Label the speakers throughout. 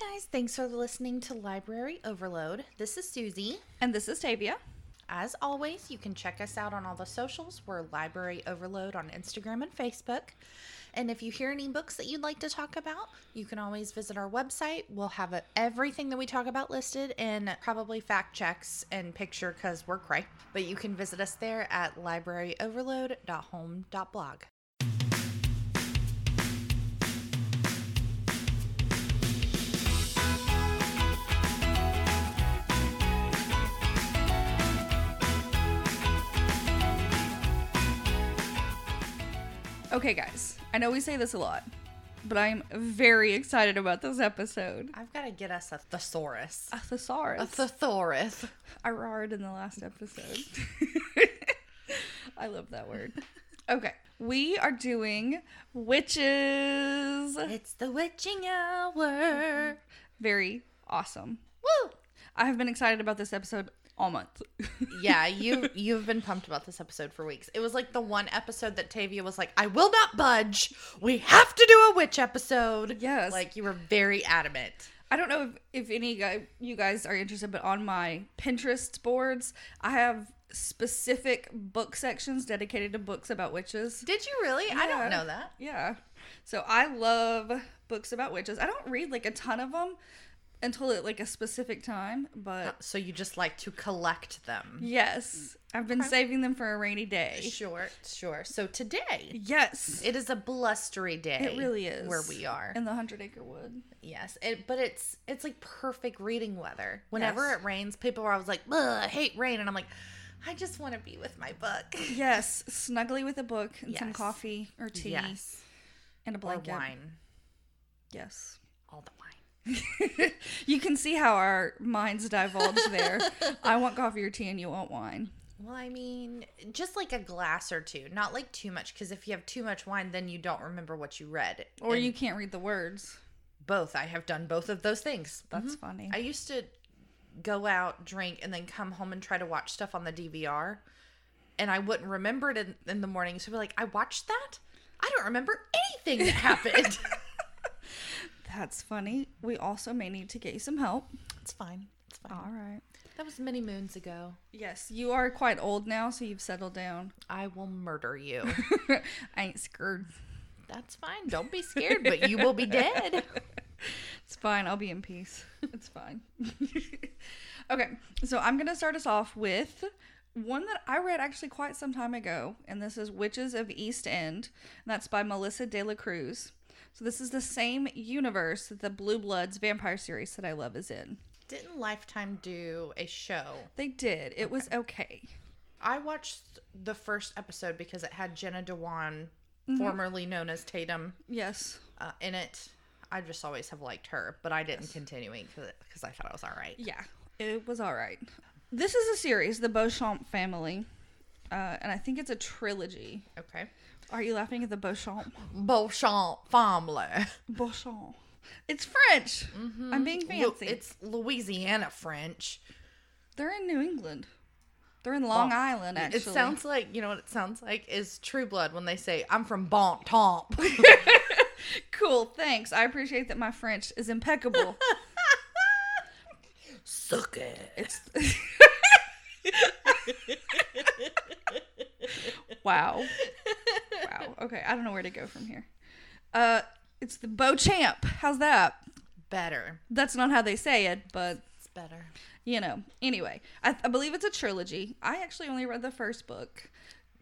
Speaker 1: guys. Thanks for listening to Library Overload. This is Susie.
Speaker 2: And this is Tavia.
Speaker 1: As always, you can check us out on all the socials. We're Library Overload on Instagram and Facebook. And if you hear any books that you'd like to talk about, you can always visit our website. We'll have everything that we talk about listed and probably fact checks and picture because we're cray. But you can visit us there at libraryoverload.home.blog.
Speaker 2: Okay, guys. I know we say this a lot, but I'm very excited about this episode.
Speaker 1: I've got to get us a thesaurus.
Speaker 2: A thesaurus.
Speaker 1: A thesaurus.
Speaker 2: I roared in the last episode. I love that word. Okay, we are doing witches.
Speaker 1: It's the witching hour.
Speaker 2: Very awesome.
Speaker 1: Woo!
Speaker 2: I have been excited about this episode all month.
Speaker 1: yeah, you you've been pumped about this episode for weeks. It was like the one episode that Tavia was like, "I will not budge. We have to do a witch episode."
Speaker 2: Yes.
Speaker 1: like you were very adamant.
Speaker 2: I don't know if, if any guy you guys are interested, but on my Pinterest boards, I have specific book sections dedicated to books about witches.
Speaker 1: Did you really? I
Speaker 2: Yeah.
Speaker 1: don't know that.
Speaker 2: Yeah. So I love books about witches. I don't read like a ton of them until at like a specific time, but
Speaker 1: So you just like to collect them.
Speaker 2: yes, I've been saving them for a rainy day.
Speaker 1: Sure, sure. So today
Speaker 2: Yes.
Speaker 1: it is a blustery day.
Speaker 2: It really is.
Speaker 1: where we are.
Speaker 2: In the Hundred Acre Wood.
Speaker 1: Yes, it, but it's it's like perfect reading weather. Whenever
Speaker 2: Yes.
Speaker 1: it rains, people are always like, "Ugh, I hate rain," and I'm like, I just want to be with my book.
Speaker 2: Yes, snugly with a book and some
Speaker 1: Yes.
Speaker 2: coffee or tea
Speaker 1: Yes,
Speaker 2: and a
Speaker 1: or
Speaker 2: blanket.
Speaker 1: wine,
Speaker 2: Yes.
Speaker 1: all the wine.
Speaker 2: you can see how our minds divulge there. I want coffee or tea and you want wine.
Speaker 1: Well, I mean, just like a glass or two, not like too much, because if you have too much wine, then you don't remember what you read.
Speaker 2: Or
Speaker 1: And
Speaker 2: you can't read the words.
Speaker 1: both. I have done both of those things.
Speaker 2: That's mm-hmm. funny.
Speaker 1: I used to go out, drink, and then come home and try to watch stuff on the DVR, and I wouldn't remember it in, in the morning. So I'd be like, I watched that. I don't remember anything that happened.
Speaker 2: That's funny. We also may need to get you some help.
Speaker 1: it's fine. It's fine.
Speaker 2: All right.
Speaker 1: That was many moons ago.
Speaker 2: Yes, you are quite old now, so you've settled down.
Speaker 1: I will murder you.
Speaker 2: I ain't scared.
Speaker 1: That's fine. Don't be scared, but you will be dead.
Speaker 2: It's fine. I'll be in peace. It's fine. okay, so I'm going to start us off with one that I read actually quite some time ago, and this is Witches of East End. And that's by Melissa De La Cruz. So this is the same universe that the Blue Bloods vampire series that I love is in.
Speaker 1: Didn't Lifetime do a show?
Speaker 2: They did. It was okay.
Speaker 1: I watched the first episode because it had Jenna Dewan, formerly known as Tatum,
Speaker 2: Yes.
Speaker 1: uh, in it. I just always have liked her, but I didn't continuing because I thought it was all right.
Speaker 2: Yeah, it was all right. This is a series, the Beauchamp family, uh, and I think it's a trilogy.
Speaker 1: Okay.
Speaker 2: Are you laughing at the Beauchamp?
Speaker 1: Beauchamp family.
Speaker 2: Beauchamp. It's French. Mm-hmm. I'm being
Speaker 1: Lu-
Speaker 2: fancy.
Speaker 1: It's Louisiana French.
Speaker 2: They're in New England. They're in Long
Speaker 1: Bon-
Speaker 2: Island, actually.
Speaker 1: It sounds like you know what it sounds like is True Blood when they say I'm from Bon Temps.
Speaker 2: cool. Thanks. I appreciate that my French is impeccable.
Speaker 1: Suck it.
Speaker 2: it's wow, wow. Okay, I don't know where to go from here. Uh, it's the Beauchamp. How's that?
Speaker 1: Better.
Speaker 2: That's not how they say it, but
Speaker 1: It's better.
Speaker 2: you know. Anyway, I, I believe it's a trilogy. I actually only read the first book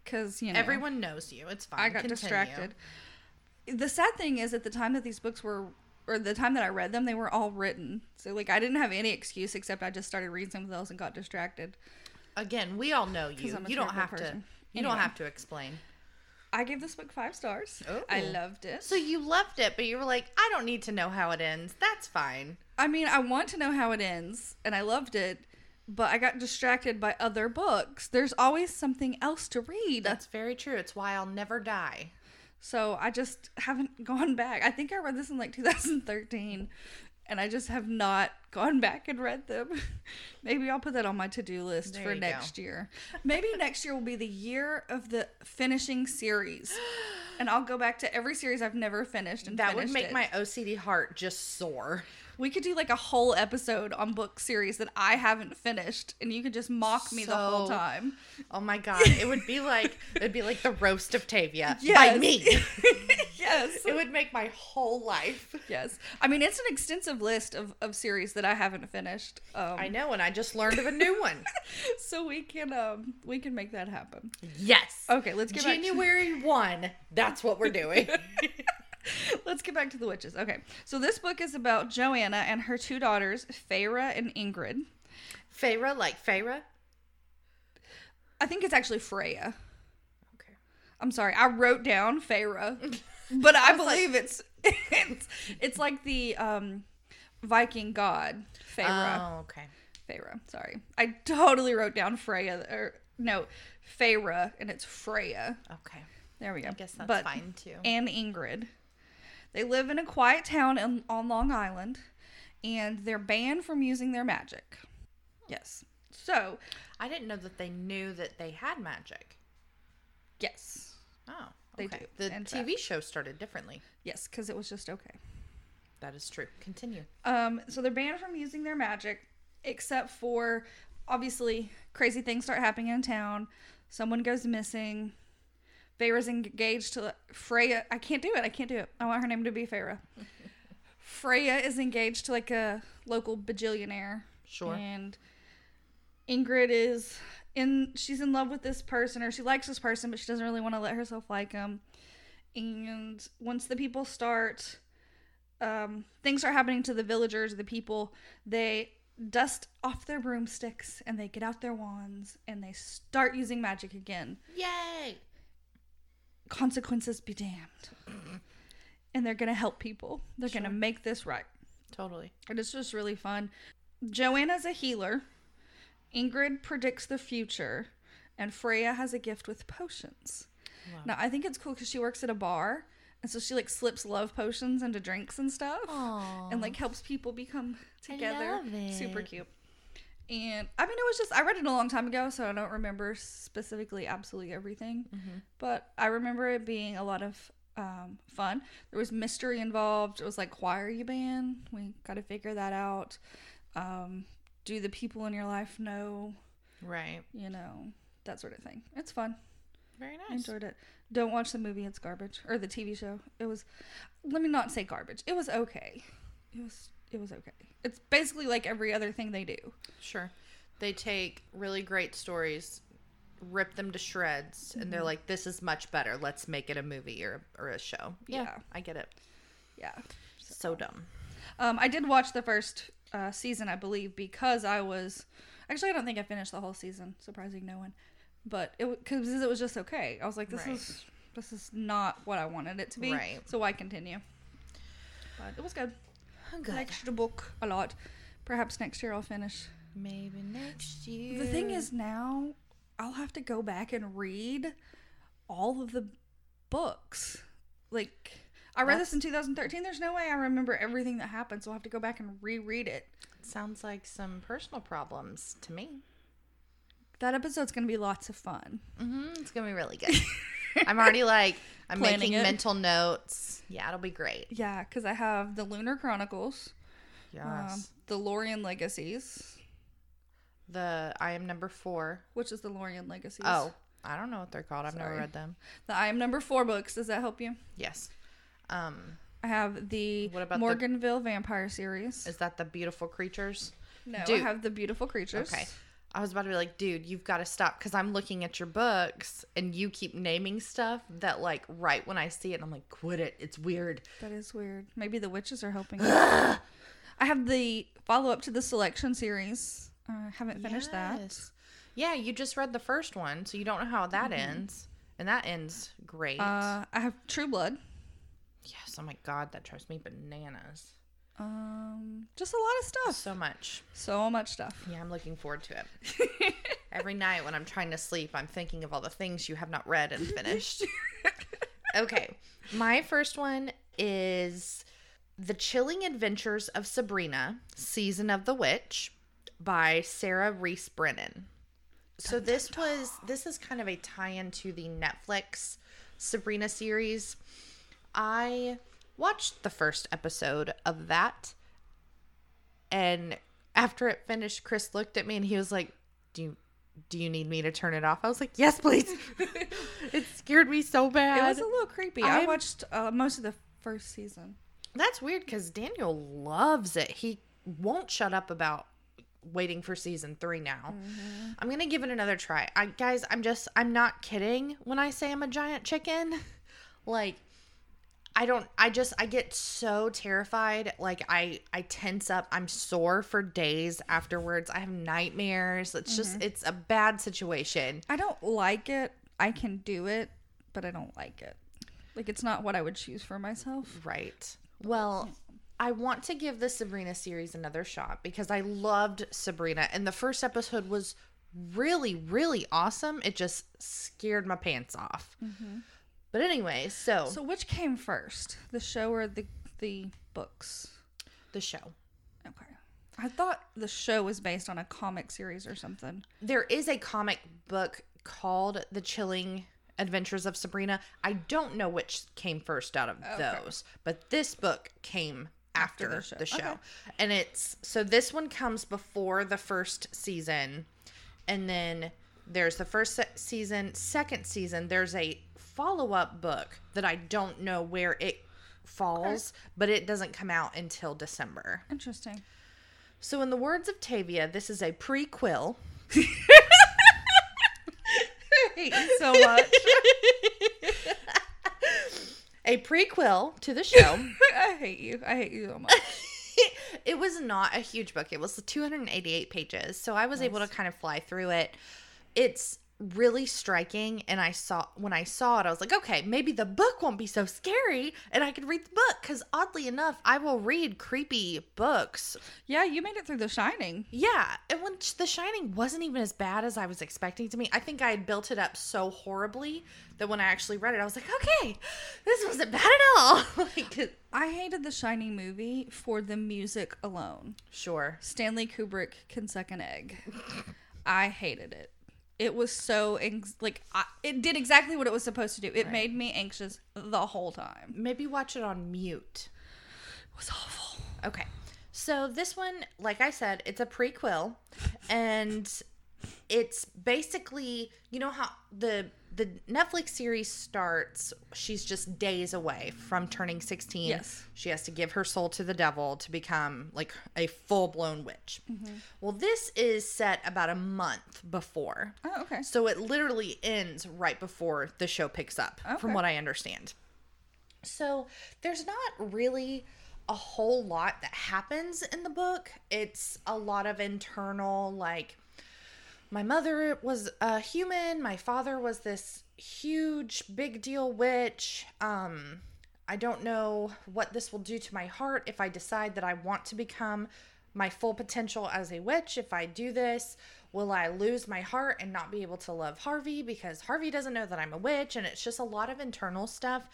Speaker 2: because you know
Speaker 1: Everyone knows you. It's fine.
Speaker 2: I got
Speaker 1: Continue.
Speaker 2: distracted. The sad thing is, at the time that these books were, or the time that I read them, they were all written. So like, I didn't have any excuse except I just started reading something else and got distracted.
Speaker 1: Again, we all know you. You don't have to.
Speaker 2: person.
Speaker 1: You don't have to explain.
Speaker 2: I gave this book five stars. I
Speaker 1: oh.
Speaker 2: loved it.
Speaker 1: So you loved it, but you were like, I don't need to know how it ends. That's fine.
Speaker 2: I mean, I want to know how it ends, and I loved it, but I got distracted by other books. There's always something else to read.
Speaker 1: That's very true. It's why I'll never die.
Speaker 2: So I just haven't gone back. I think I read this in like 2013, and I just have not gone back and read them. Maybe I'll put that on my to do list
Speaker 1: There
Speaker 2: for
Speaker 1: you go.
Speaker 2: next year. Maybe next year will be the year of the finishing series, and I'll go back to every series I've never finished and
Speaker 1: That would make
Speaker 2: it.
Speaker 1: my OCD heart just soar.
Speaker 2: We could do like a whole episode on book series that I haven't finished, and you could just mock me the whole time.
Speaker 1: Oh my god, it would be like it'd be like the roast of Tavia by me.
Speaker 2: Yes.
Speaker 1: it would make my whole life.
Speaker 2: Yes. I mean, it's an extensive list of, of series that I haven't finished. Um,
Speaker 1: I know, and I just learned of a new one.
Speaker 2: so we can um we can make that happen.
Speaker 1: Yes.
Speaker 2: Okay, let's get back to-
Speaker 1: January one. That's what we're doing.
Speaker 2: Let's get back to the witches. Okay. So this book is about Joanna and her two daughters, Feyre and Ingrid.
Speaker 1: Feyre, like Feyre.
Speaker 2: I think it's actually Freya.
Speaker 1: Okay.
Speaker 2: I'm sorry. I wrote down Feyre, but I,
Speaker 1: like-
Speaker 2: believe it's it's it's like the um Viking god Feyre.
Speaker 1: Oh, okay.
Speaker 2: Feyre. Sorry. I totally wrote down Freya or no, Feyre and it's Freya.
Speaker 1: Okay.
Speaker 2: There we go.
Speaker 1: I guess that's
Speaker 2: But-
Speaker 1: fine too.
Speaker 2: and Ingrid. They live in a quiet town in, on Long Island, and they're banned from using their magic. Yes. So,
Speaker 1: I didn't know that they knew that they had magic.
Speaker 2: yes.
Speaker 1: Oh,
Speaker 2: They
Speaker 1: okay.
Speaker 2: do,
Speaker 1: The
Speaker 2: in
Speaker 1: TV show started differently.
Speaker 2: Yes, because it was just okay.
Speaker 1: That is true. Continue.
Speaker 2: Um, so they're banned from using their magic, except for obviously crazy things start happening in town. Someone goes missing. Feyre's engaged to Freya. I can't do it. I can't do it. I want her name to be Feyre. Freya is engaged to like a local bajillionaire.
Speaker 1: Sure.
Speaker 2: And Ingrid is in. She's in love with this person, or she likes this person, but she doesn't really want to let herself like him. And once the people start um, things are happening to the villagers, the people, they dust off their broomsticks and they get out their wands and they start using magic again.
Speaker 1: Yay!
Speaker 2: Consequences be damned. and they're going to help people. They're going to make this right.
Speaker 1: Totally.
Speaker 2: And it's just really fun. Joanna's a healer. Ingrid predicts the future. And Freya has a gift with potions.
Speaker 1: Wow.
Speaker 2: Now, I think it's cool because she works at a bar. And so she like slips love potions into drinks and stuff.
Speaker 1: Aw.
Speaker 2: and like helps people become together. Super cute. And I mean, it was just I read it a long time ago, so I don't remember specifically absolutely everything.
Speaker 1: Mm-hmm.
Speaker 2: But I remember it being a lot of um, fun. There was mystery involved. It was like, why are you banned? We got to figure that out. Um, do the people in your life know?
Speaker 1: Right.
Speaker 2: You know that sort of thing. It's fun.
Speaker 1: Very nice.
Speaker 2: I enjoyed it. Don't watch the movie; it's garbage. Or the TV show. It was. Let me not say garbage. It was okay. It was. It was okay. It's basically like every other thing they do.
Speaker 1: Sure. They take really great stories, rip them to shreds, and they're like, "This is much better. Let's make it a movie or or a show."
Speaker 2: Yeah.
Speaker 1: I get it.
Speaker 2: Yeah.
Speaker 1: So dumb.
Speaker 2: Um, I did watch the first uh, season, I believe, because I was. Actually, I don't think I finished the whole season. Surprising no one. But it because it was just okay. I was like, this
Speaker 1: Right.
Speaker 2: is this is not what I wanted it to be.
Speaker 1: Right.
Speaker 2: So why continue? But it was good.
Speaker 1: Good.
Speaker 2: Liked the book a lot. Perhaps next year I'll finish.
Speaker 1: Maybe next year.
Speaker 2: The thing is now I'll have to go back and read all of the books. Like I read this in 2013. There's no way I remember everything that happened, so I'll have to go back and reread it.
Speaker 1: sounds like some personal problems to me.
Speaker 2: That episode's going to be lots of fun.
Speaker 1: Mm-hmm. It's gonna be really good. I'm already like I'm
Speaker 2: Planning
Speaker 1: making
Speaker 2: it.
Speaker 1: mental notes. Yeah, it'll be great.
Speaker 2: Yeah, cuz I have the Lunar Chronicles,
Speaker 1: Yes.
Speaker 2: um, the Lorien Legacies,
Speaker 1: the I am number four.
Speaker 2: which is the Lorien Legacies.
Speaker 1: Oh, I don't know what they're called. I've never read them.
Speaker 2: The I am number 4 books. Does that help you?
Speaker 1: Yes. Um,
Speaker 2: I have the
Speaker 1: What about the-
Speaker 2: Morganville Vampire series.
Speaker 1: is that the beautiful creatures?
Speaker 2: no, I have the Beautiful Creatures.
Speaker 1: Okay. I was about to be like, dude, you've got to stop because I'm looking at your books and you keep naming stuff that, like, right when I see it, I'm like, quit it. It's weird.
Speaker 2: That is weird. Maybe the witches are helping. I have the follow up to the selection series. I uh, haven't finished that.
Speaker 1: Yes. Yeah, you just read the first one, so you don't know how that ends. And that ends great.
Speaker 2: Uh, I have True Blood.
Speaker 1: Oh my God, that drives me bananas.
Speaker 2: Um, just a lot of stuff.
Speaker 1: So much.
Speaker 2: So much stuff.
Speaker 1: Yeah, I'm looking forward to it. Every night when I'm trying to sleep, I'm thinking of all the things you have not read and finished. okay. My first one is The Chilling Adventures of Sabrina, Season of the Witch by Sarah Rees Brennan. So this was this is kind of a tie-in to the Netflix Sabrina series. I watched the first episode of that and after it finished, Chris looked at me and he was like, "Do you do you need me to turn it off?" I was like, "Yes, please." it scared me so bad.
Speaker 2: It was a little creepy. I
Speaker 1: I'm-
Speaker 2: watched uh, most of the first season.
Speaker 1: That's weird because Daniel loves it. He won't shut up about waiting for season three now. I'm gonna give it another try. I guys, I'm just I'm not kidding when I say I'm a giant chicken. like I don't I just I get so terrified. Like I I tense up. I'm sore for days afterwards. I have nightmares. It's just mm-hmm. it's a bad situation.
Speaker 2: I don't like it. I can do it, but I don't like it. Like it's not what I would choose for myself.
Speaker 1: Right. Well, I want to give the Sabrina series another shot because I loved Sabrina and the first episode was really, really awesome. It just scared my pants off. Mm-hmm. But anyway, so,
Speaker 2: So which came first, the show or the the books?
Speaker 1: the show.
Speaker 2: Okay. I thought the show was based on a comic series or something.
Speaker 1: There is a comic book called The Chilling Adventures of Sabrina. I don't know which came first out of those, but this book came after,
Speaker 2: the show. Okay.
Speaker 1: And it's so this one comes before the first season. And then there's the first se- season, second season, there's a follow-up book that I don't know where it falls, but it doesn't come out until December.
Speaker 2: Interesting.
Speaker 1: So in the words of Tavia, this is a prequel
Speaker 2: I hate you so much.
Speaker 1: a prequel to the show.
Speaker 2: I hate you. I hate you so much.
Speaker 1: it was not a huge book. It was 288 pages. So I was able to kind of fly through it. It's really striking and I saw when I saw it I was like, "Okay, maybe the book won't be so scary and I could read the book cuz oddly enough, I will read creepy books.
Speaker 2: Yeah, you made it through The Shining.
Speaker 1: Yeah, and when The Shining wasn't even as bad as I was expecting to me. I think I had built it up so horribly that when I actually read it, I was like, "Okay, this wasn't bad at all." like
Speaker 2: I hated The Shining movie for the music alone.
Speaker 1: sure.
Speaker 2: Stanley Kubrick can suck an egg. I hated it. It was so like I, it did exactly what it was supposed to do. It made me anxious the whole time.
Speaker 1: Maybe watch it on mute.
Speaker 2: It was awful.
Speaker 1: Okay. So this one, like I said, it's a prequel and it's basically, you know how the the Netflix series starts, she's just days away from turning 16.
Speaker 2: Yes.
Speaker 1: She has to give her soul to the devil to become like a full-blown witch. Mm-hmm. Well, this is set about a month before.
Speaker 2: Oh, okay.
Speaker 1: So it literally ends right before the show picks up, oh,
Speaker 2: from
Speaker 1: what I understand. So there's not really a whole lot that happens in the book. It's a lot of internal, like, my mother was a human, my father was this huge, big deal witch. Um, I don't know what this will do to my heart if I decide that I want to become my full potential as a witch. If I do this, will I lose my heart and not be able to love Harvey because Harvey doesn't know that I'm a witch? And it's just a lot of internal stuff.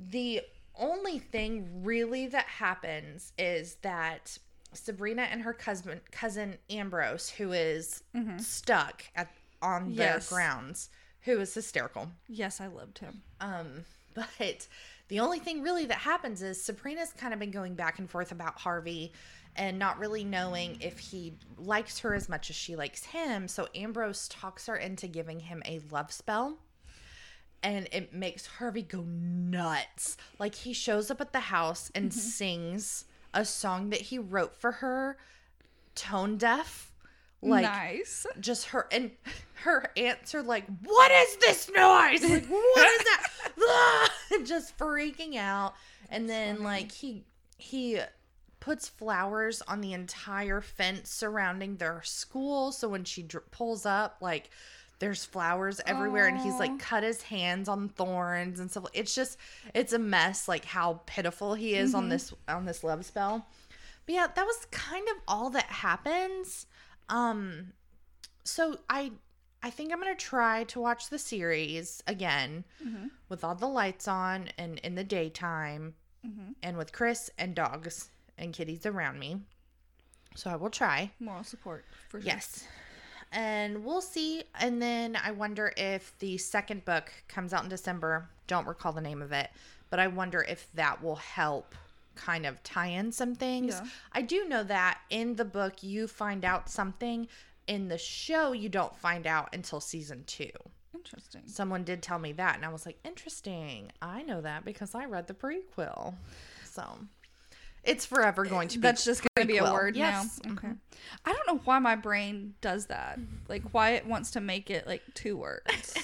Speaker 1: The only thing really that happens is that Sabrina and her cousin cousin Ambrose, who is stuck at on their
Speaker 2: Yes.
Speaker 1: grounds, who is hysterical.
Speaker 2: Yes, I loved him.
Speaker 1: Um, but the only thing really that happens is Sabrina's kind of been going back and forth about Harvey and not really knowing if he likes her as much as she likes him. So Ambrose talks her into giving him a love spell. And it makes Harvey go nuts. Like he shows up at the house and sings a song that he wrote for her, tone deaf. Like
Speaker 2: nice.
Speaker 1: just her and her answer like, "What is this noise? Like, what is that?" Ah! just freaking out. And then like he he puts flowers on the entire fence surrounding their school, so when she dr- pulls up, like there's flowers everywhere, and he's like cut his hands on thorns and stuff. It's just it's a mess, like how pitiful he is on mm-hmm. this on this love spell. But yeah, that was kind of all that happens. Um so I I think I'm gonna try to watch the series again mm-hmm. with all the lights on and in the daytime mm-hmm. and with Chris and dogs and kitties around me. So I will try.
Speaker 2: Moral support for sure.
Speaker 1: Yes. And we'll see. And then I wonder if the second book comes out in December. Don't recall the name of it, but I wonder if that will help kind of tie in some things.
Speaker 2: Yeah.
Speaker 1: I do know that in the book you find out something. In the show, you don't find out until season two.
Speaker 2: Interesting.
Speaker 1: Someone did tell me that, and I was like, interesting. I know that because I read the prequel. So it's forever eh, going to be.
Speaker 2: That's just going to be a word
Speaker 1: Yes.
Speaker 2: now. Okay. Mm-hmm. I don't know why my brain does that. Like why it wants to make it like two words.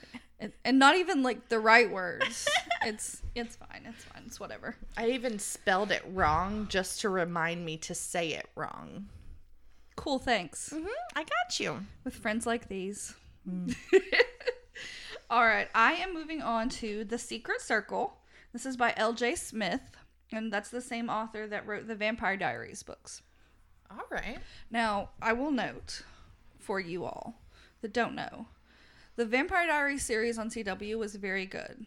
Speaker 2: and, and not even like the right words. It's it's fine. It's fine. It's whatever.
Speaker 1: I even spelled it wrong just to remind me to say it wrong.
Speaker 2: Cool, thanks.
Speaker 1: Mm-hmm. I got you.
Speaker 2: With friends like these. Mm. All right, I am moving on to The Secret Circle. This is by L.J. Smith, and that's the same author that wrote the Vampire Diaries books.
Speaker 1: All right.
Speaker 2: Now, I will note for you all that don't know, the Vampire Diaries series on CW was very good.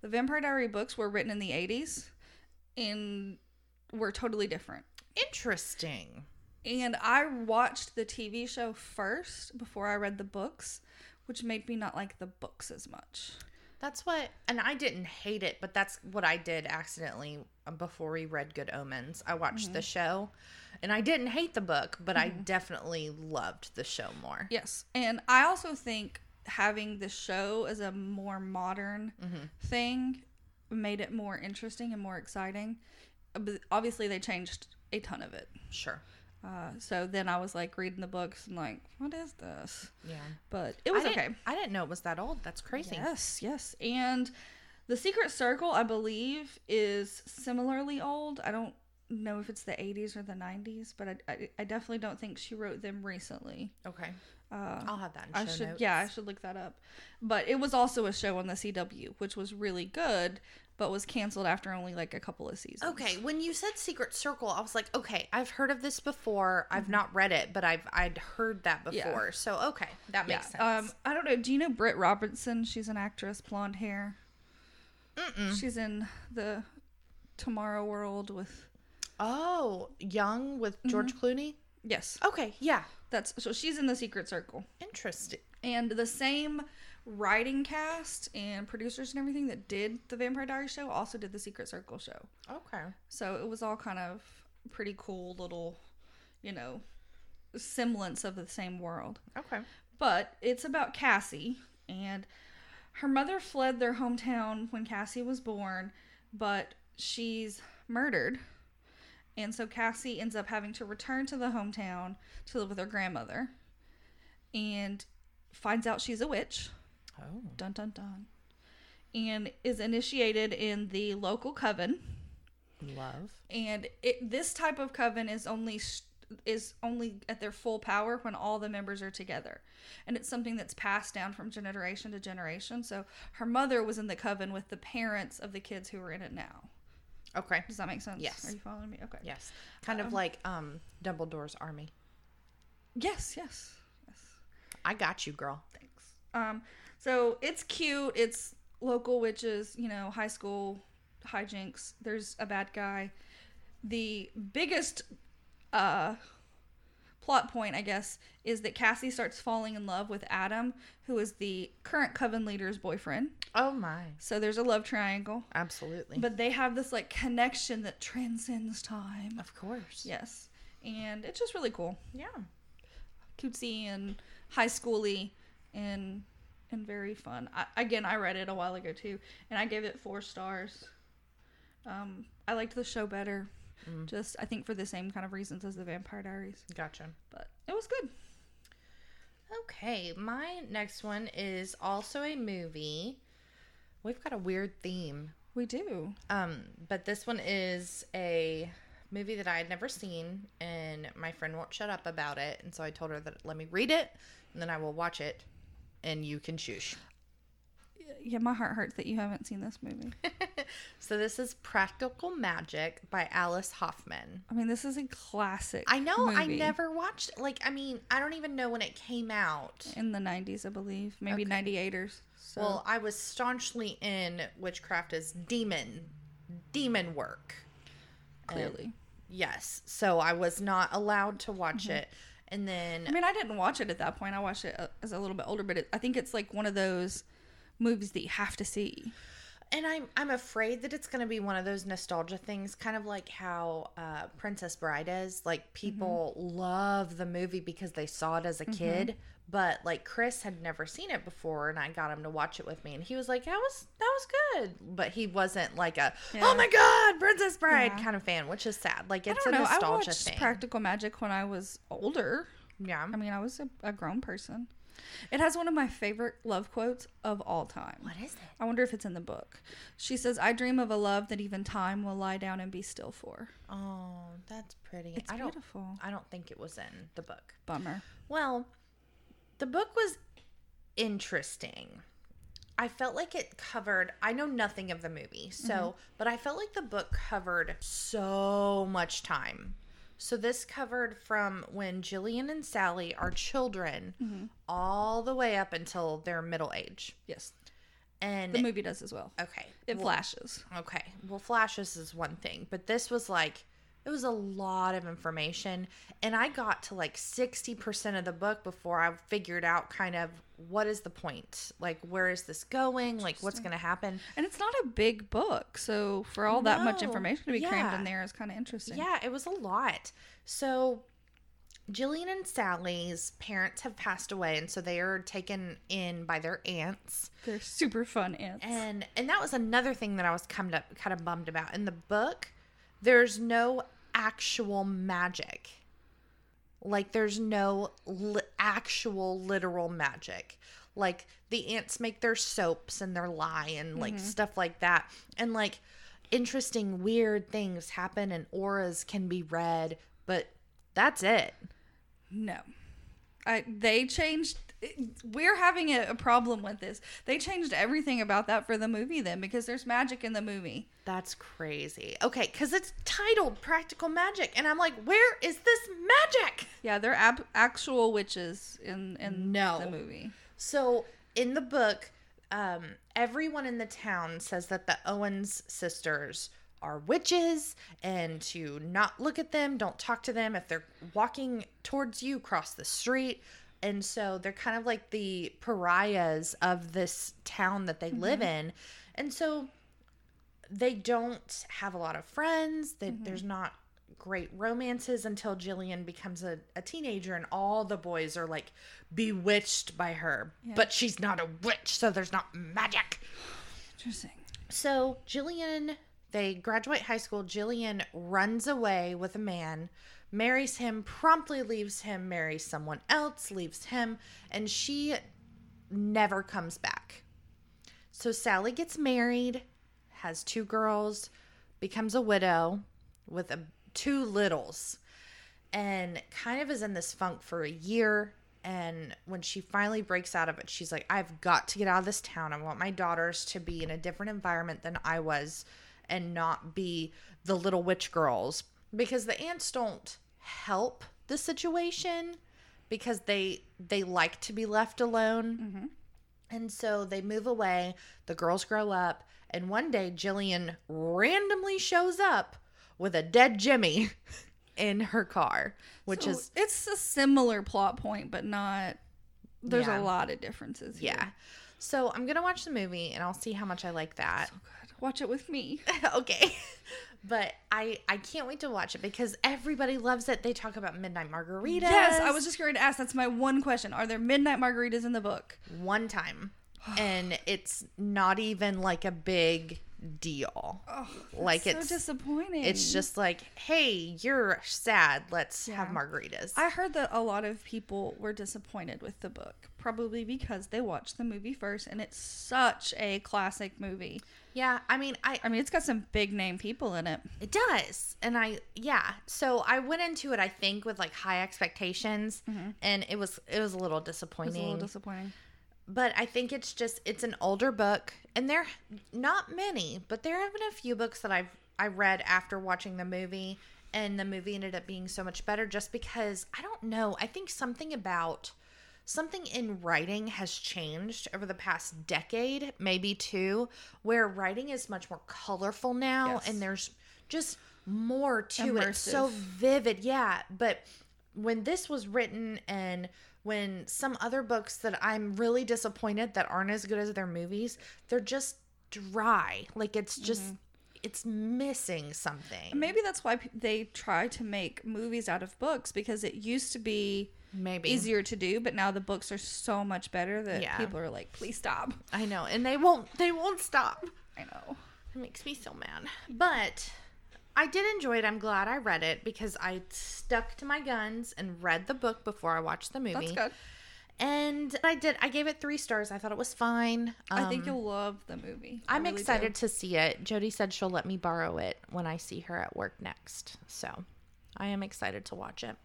Speaker 2: The Vampire Diary books were written in the 80s and were totally different.
Speaker 1: Interesting.
Speaker 2: And I watched the TV show first before I read the books, which made me not like the books as much.
Speaker 1: That's what, and I didn't hate it, but that's what I did accidentally uh, before we read Good Omens. I watched the mm-hmm. show, and I didn't hate the book, but I mm-hmm. definitely loved the show more.
Speaker 2: Yes. And I also think having the show as a more modern mm-hmm. thing made it more interesting and more exciting. But obviously, they changed a ton of it.
Speaker 1: Sure.
Speaker 2: Uh, so then I was like reading the books and like, what is this?
Speaker 1: Yeah.
Speaker 2: But it was
Speaker 1: I
Speaker 2: okay.
Speaker 1: I didn't know it was that old. That's crazy.
Speaker 2: Yes, yes. And the Secret Circle, I believe, is similarly old. I don't know if it's the 80s or the 90s, but I, I, I definitely don't think she wrote them recently.
Speaker 1: Okay.
Speaker 2: Uh,
Speaker 1: I'll have that in
Speaker 2: I should,
Speaker 1: notes.
Speaker 2: yeah, I should look that up. But it was also a show on the CW, which was really good, but was canceled after only like a couple of seasons.
Speaker 1: Okay, when you said Secret Circle, I was like, okay, I've heard of this before. I've not read it, but I've I'd heard that
Speaker 2: Mm-hmm. Yeah.
Speaker 1: before. So okay, that
Speaker 2: Yeah.
Speaker 1: makes sense.
Speaker 2: Um, I don't know. Do you know Britt Robertson? She's an actress, blonde hair.
Speaker 1: Mm-mm.
Speaker 2: She's in the Tomorrow World with.
Speaker 1: Oh, Young with George
Speaker 2: Mm-hmm.
Speaker 1: Clooney.
Speaker 2: Yes,
Speaker 1: Okay, yeah,
Speaker 2: that's so she's in the Secret Circle.
Speaker 1: interesting.
Speaker 2: and the same writing cast and producers and everything that did the Vampire Diaries show also did the Secret Circle show.
Speaker 1: Okay,
Speaker 2: So it was all kind of pretty cool little, you know, semblance of the same world.
Speaker 1: okay,
Speaker 2: But it's about Cassie and her mother fled their hometown when Cassie was born, but she's murdered. And so Cassie ends up having to return to the hometown to live with her grandmother and finds out she's a witch.
Speaker 1: Oh,
Speaker 2: Dun dun dun. And is initiated in the local coven.
Speaker 1: love.
Speaker 2: And it, this type of coven is only is only at their full power when all the members are together. And it's something that's passed down from generation to generation. So her mother was in the coven with the parents of the kids who are in it now.
Speaker 1: Okay,
Speaker 2: Does that make sense?
Speaker 1: Yes.
Speaker 2: Are you following me? Okay.
Speaker 1: yes, kind
Speaker 2: Um,
Speaker 1: of like um Dumbledore's army.
Speaker 2: Yes, yes. Yes.
Speaker 1: I got you, girl.
Speaker 2: Thanks. Um, so it's cute. It's local witches, you know, high school hijinks. There's a bad guy. The biggest uh plot point, I guess, is that Cassie starts falling in love with Adam, who is the current coven leader's boyfriend.
Speaker 1: Oh my,
Speaker 2: So there's a love triangle.
Speaker 1: absolutely.
Speaker 2: But they have this like connection that transcends time.
Speaker 1: of course,
Speaker 2: Yes. And it's just really cool.
Speaker 1: yeah.
Speaker 2: cutesy and high schooly and and very fun. I, again, I read it a while ago too, and I gave it four stars. Um, I liked the show better,
Speaker 1: Mm.
Speaker 2: just I think for the same kind of reasons as the Vampire Diaries,
Speaker 1: Gotcha.
Speaker 2: but it was good.
Speaker 1: Okay, my next one is also a movie. We've got a weird theme.
Speaker 2: We do.
Speaker 1: Um, but this one is a movie that I had never seen, and my friend won't shut up about it, and so I told her that let me read it, and then I will watch it, and you can choose.
Speaker 2: Yeah, my heart hurts that you haven't seen this movie.
Speaker 1: so this is Practical Magic by Alice Hoffman.
Speaker 2: I mean, this is a classic.
Speaker 1: I know I never watched like I mean I don't even know when it came out.
Speaker 2: in the '90s, I believe, maybe
Speaker 1: Okay.
Speaker 2: '98ers. So
Speaker 1: Well, I was staunchly in witchcraft as demon demon work.
Speaker 2: clearly,
Speaker 1: Yes. So I was not allowed to watch mm-hmm. it. And then
Speaker 2: I mean, I didn't watch it at that point. I watched it uh, as a little bit older, but it, I think it's like one of those movies that you have to see.
Speaker 1: And I'm I'm afraid that it's going to be one of those nostalgia things, kind of like how uh, Princess Bride is. Like people love the movie because they saw it as a kid, but like Chris had never seen it before, and I got him to watch it with me, and he was like, "That was that was good," but he wasn't like a
Speaker 2: Yeah.
Speaker 1: "Oh my god, Princess Bride"
Speaker 2: Yeah.
Speaker 1: kind of fan, which is sad. Like
Speaker 2: I
Speaker 1: it's
Speaker 2: don't
Speaker 1: a
Speaker 2: know. I
Speaker 1: nostalgia
Speaker 2: watched
Speaker 1: thing.
Speaker 2: Practical Magic when I was older.
Speaker 1: yeah,
Speaker 2: I mean, I was a, a grown person. It has one of my favorite love quotes of all time.
Speaker 1: what is it?
Speaker 2: I wonder if it's in the book. She says, "I dream of a love that even time will lie down and be still for."
Speaker 1: Oh, that's pretty.
Speaker 2: It's
Speaker 1: I don't.
Speaker 2: beautiful.
Speaker 1: I don't think it was in the book.
Speaker 2: Bummer.
Speaker 1: Well, the book was interesting. I felt like it covered, I know nothing of the movie, so, mm-hmm. but I felt like the book covered so much time. So this covered from when Jillian and Sally are children mm-hmm. all the way up until their middle age.
Speaker 2: Yes,
Speaker 1: And
Speaker 2: the movie does as well.
Speaker 1: okay.
Speaker 2: It
Speaker 1: well-
Speaker 2: flashes.
Speaker 1: Okay. Well, flashes is one thing, but this was like it was a lot of information and I got to like 60% of the book before I figured out kind of what is the point? Like where is this going? Like what's going to happen?
Speaker 2: And it's not a big book, so for all that much information to be crammed in there is kind of interesting.
Speaker 1: Yeah, it was a lot. So Jillian and Sally's parents have passed away and so they are taken in by their aunts.
Speaker 2: They're super fun aunts.
Speaker 1: And and that was another thing that I was kind of kind of bummed about. In the book, there's no actual magic. Like there's no li- actual literal magic. Like the aunts make their soaps and their lye and like mm-hmm. stuff like that. And like interesting weird things happen and auras can be read, but that's it.
Speaker 2: No. I they changed we're having a, a problem with this. They changed everything about that for the movie then because there's magic in the movie.
Speaker 1: That's crazy. Okay, cuz it's titled Practical Magic and I'm like, "Where is this magic?"
Speaker 2: Yeah, they're ab- actual witches in in
Speaker 1: No.
Speaker 2: the movie.
Speaker 1: So in the book, um, everyone in the town says that the Owens sisters are witches and to not look at them, don't talk to them. If they're walking towards you, cross the street. And so they're kind of like the pariahs of this town that they live mm-hmm. in. And so they don't have a lot of friends. They, mm-hmm. There's not great romances until Jillian becomes a, a teenager and all the boys are like bewitched by her. But she's not a witch, so there's not magic.
Speaker 2: Interesting.
Speaker 1: So Jillian, they graduate high school. Jillian runs away with a man, marries him, promptly leaves him, marries someone else, leaves him, and she never comes back. So Sally gets married, has two girls, becomes a widow with a, two littles, and kind of is in this funk for a year. And when she finally breaks out of it, she's like, I've got to get out of this town. I want my daughters to be in a different environment than I was and not be the little witch girls because the aunts don't help the situation because they they like to be left alone mm-hmm. and so they move away. The girls grow up. And one day, Jillian randomly shows up with a dead Jimmy in her car, which
Speaker 2: So
Speaker 1: is,
Speaker 2: it's a similar plot point, but not. There's
Speaker 1: Yeah.
Speaker 2: a lot of differences. Here.
Speaker 1: yeah. So I'm going to watch the movie and I'll see how much I like that.
Speaker 2: Good. Watch it with me.
Speaker 1: okay. But I I can't wait to watch it because everybody loves it. They talk about midnight margaritas.
Speaker 2: Yes, I was just going to ask. That's my one question. Are there midnight margaritas in the book?
Speaker 1: one time. And it's not even like a big deal. like
Speaker 2: so
Speaker 1: it's
Speaker 2: disappointing.
Speaker 1: It's just like, hey, you're sad. Let's have margaritas.
Speaker 2: I heard that a lot of people were disappointed with the book, probably because they watched the movie first, and it's such a classic movie.
Speaker 1: Yeah, I mean, I
Speaker 2: I mean, it's got some big name people in it.
Speaker 1: it does, and I yeah. So I went into it, I think, with like high expectations, mm-hmm. and it was it was a little
Speaker 2: It was
Speaker 1: disappointing.
Speaker 2: a little disappointing.
Speaker 1: but I think it's just it's an older book, and there not many, but there have been a few books that I've I read after watching the movie, and the movie ended up being so much better just because I don't know. I think something about something in writing has changed over the past decade, maybe two, where writing is much more colorful now,
Speaker 2: Yes.
Speaker 1: and there's just more to it. So vivid, yeah. But when this was written and when some other books that I'm really disappointed that aren't as good as their movies, they're just dry. Like it's just
Speaker 2: Mm-hmm.
Speaker 1: it's missing something.
Speaker 2: Maybe that's why they try to make movies out of books because it used to be
Speaker 1: Maybe
Speaker 2: easier to do, but now the books are so much better that
Speaker 1: Yeah.
Speaker 2: people are like, please stop.
Speaker 1: I know, and they won't they won't stop.
Speaker 2: I know.
Speaker 1: It makes me so mad. But I did enjoy it. I'm glad I read it because I stuck to my guns and read the book before I watched the movie.
Speaker 2: That's good.
Speaker 1: And I did. I gave it three stars. I thought it was fine.
Speaker 2: I think
Speaker 1: Um,
Speaker 2: you'll love the movie. I
Speaker 1: I'm
Speaker 2: really do.
Speaker 1: excited to see it. Jody said she'll let me borrow it when I see her at work next. So I am excited to watch it.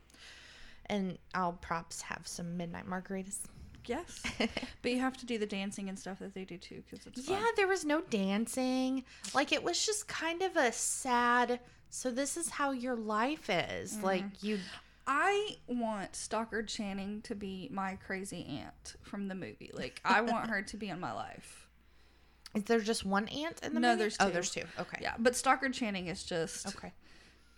Speaker 1: And I'll props have some midnight margaritas.
Speaker 2: Yes, but you have to do the dancing and stuff that they do too because it's fun.
Speaker 1: Yeah, there was no dancing. Like it was just kind of a sad. So this is how your life is.
Speaker 2: Mm-hmm.
Speaker 1: Like you.
Speaker 2: I want Stockard Channing to be my crazy aunt from the movie. Like I want her to be in my life.
Speaker 1: Is there just one aunt in the
Speaker 2: No,
Speaker 1: movie?
Speaker 2: there's
Speaker 1: Oh,
Speaker 2: two.
Speaker 1: there's two. Okay.
Speaker 2: Yeah, but Stockard Channing is just
Speaker 1: Okay.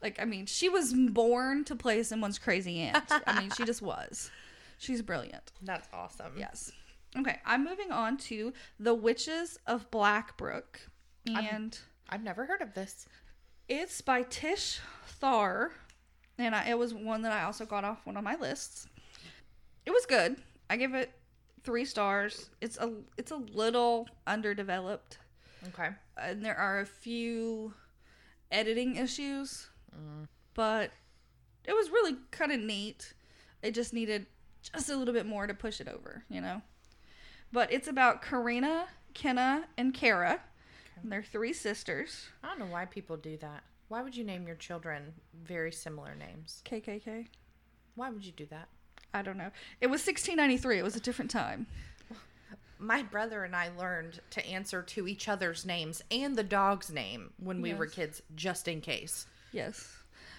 Speaker 2: Like I mean, she was born to play someone's crazy aunt. I mean, she just was. She's brilliant.
Speaker 1: That's awesome.
Speaker 2: Yes. Okay, I'm moving on to The Witches of Blackbrook. And
Speaker 1: I've never heard of this.
Speaker 2: it's by Tish Thawer. And I, it was one that I also got off one of my lists. It was good. I give it three stars. It's a it's a little underdeveloped,
Speaker 1: Okay.
Speaker 2: and there are a few editing issues, but it was really kind of neat. It just needed just a little bit more to push it over, you know. But it's about Karina, Kenna, and Kara. And they're three sisters.
Speaker 1: I don't know why people do that. Why would you name your children very similar names?
Speaker 2: KKK.
Speaker 1: Why would you do that?
Speaker 2: I don't know. It was 1693. It was a different time.
Speaker 1: My brother and I learned to answer to each other's names and the dog's name when we were kids, just in case.
Speaker 2: Yes.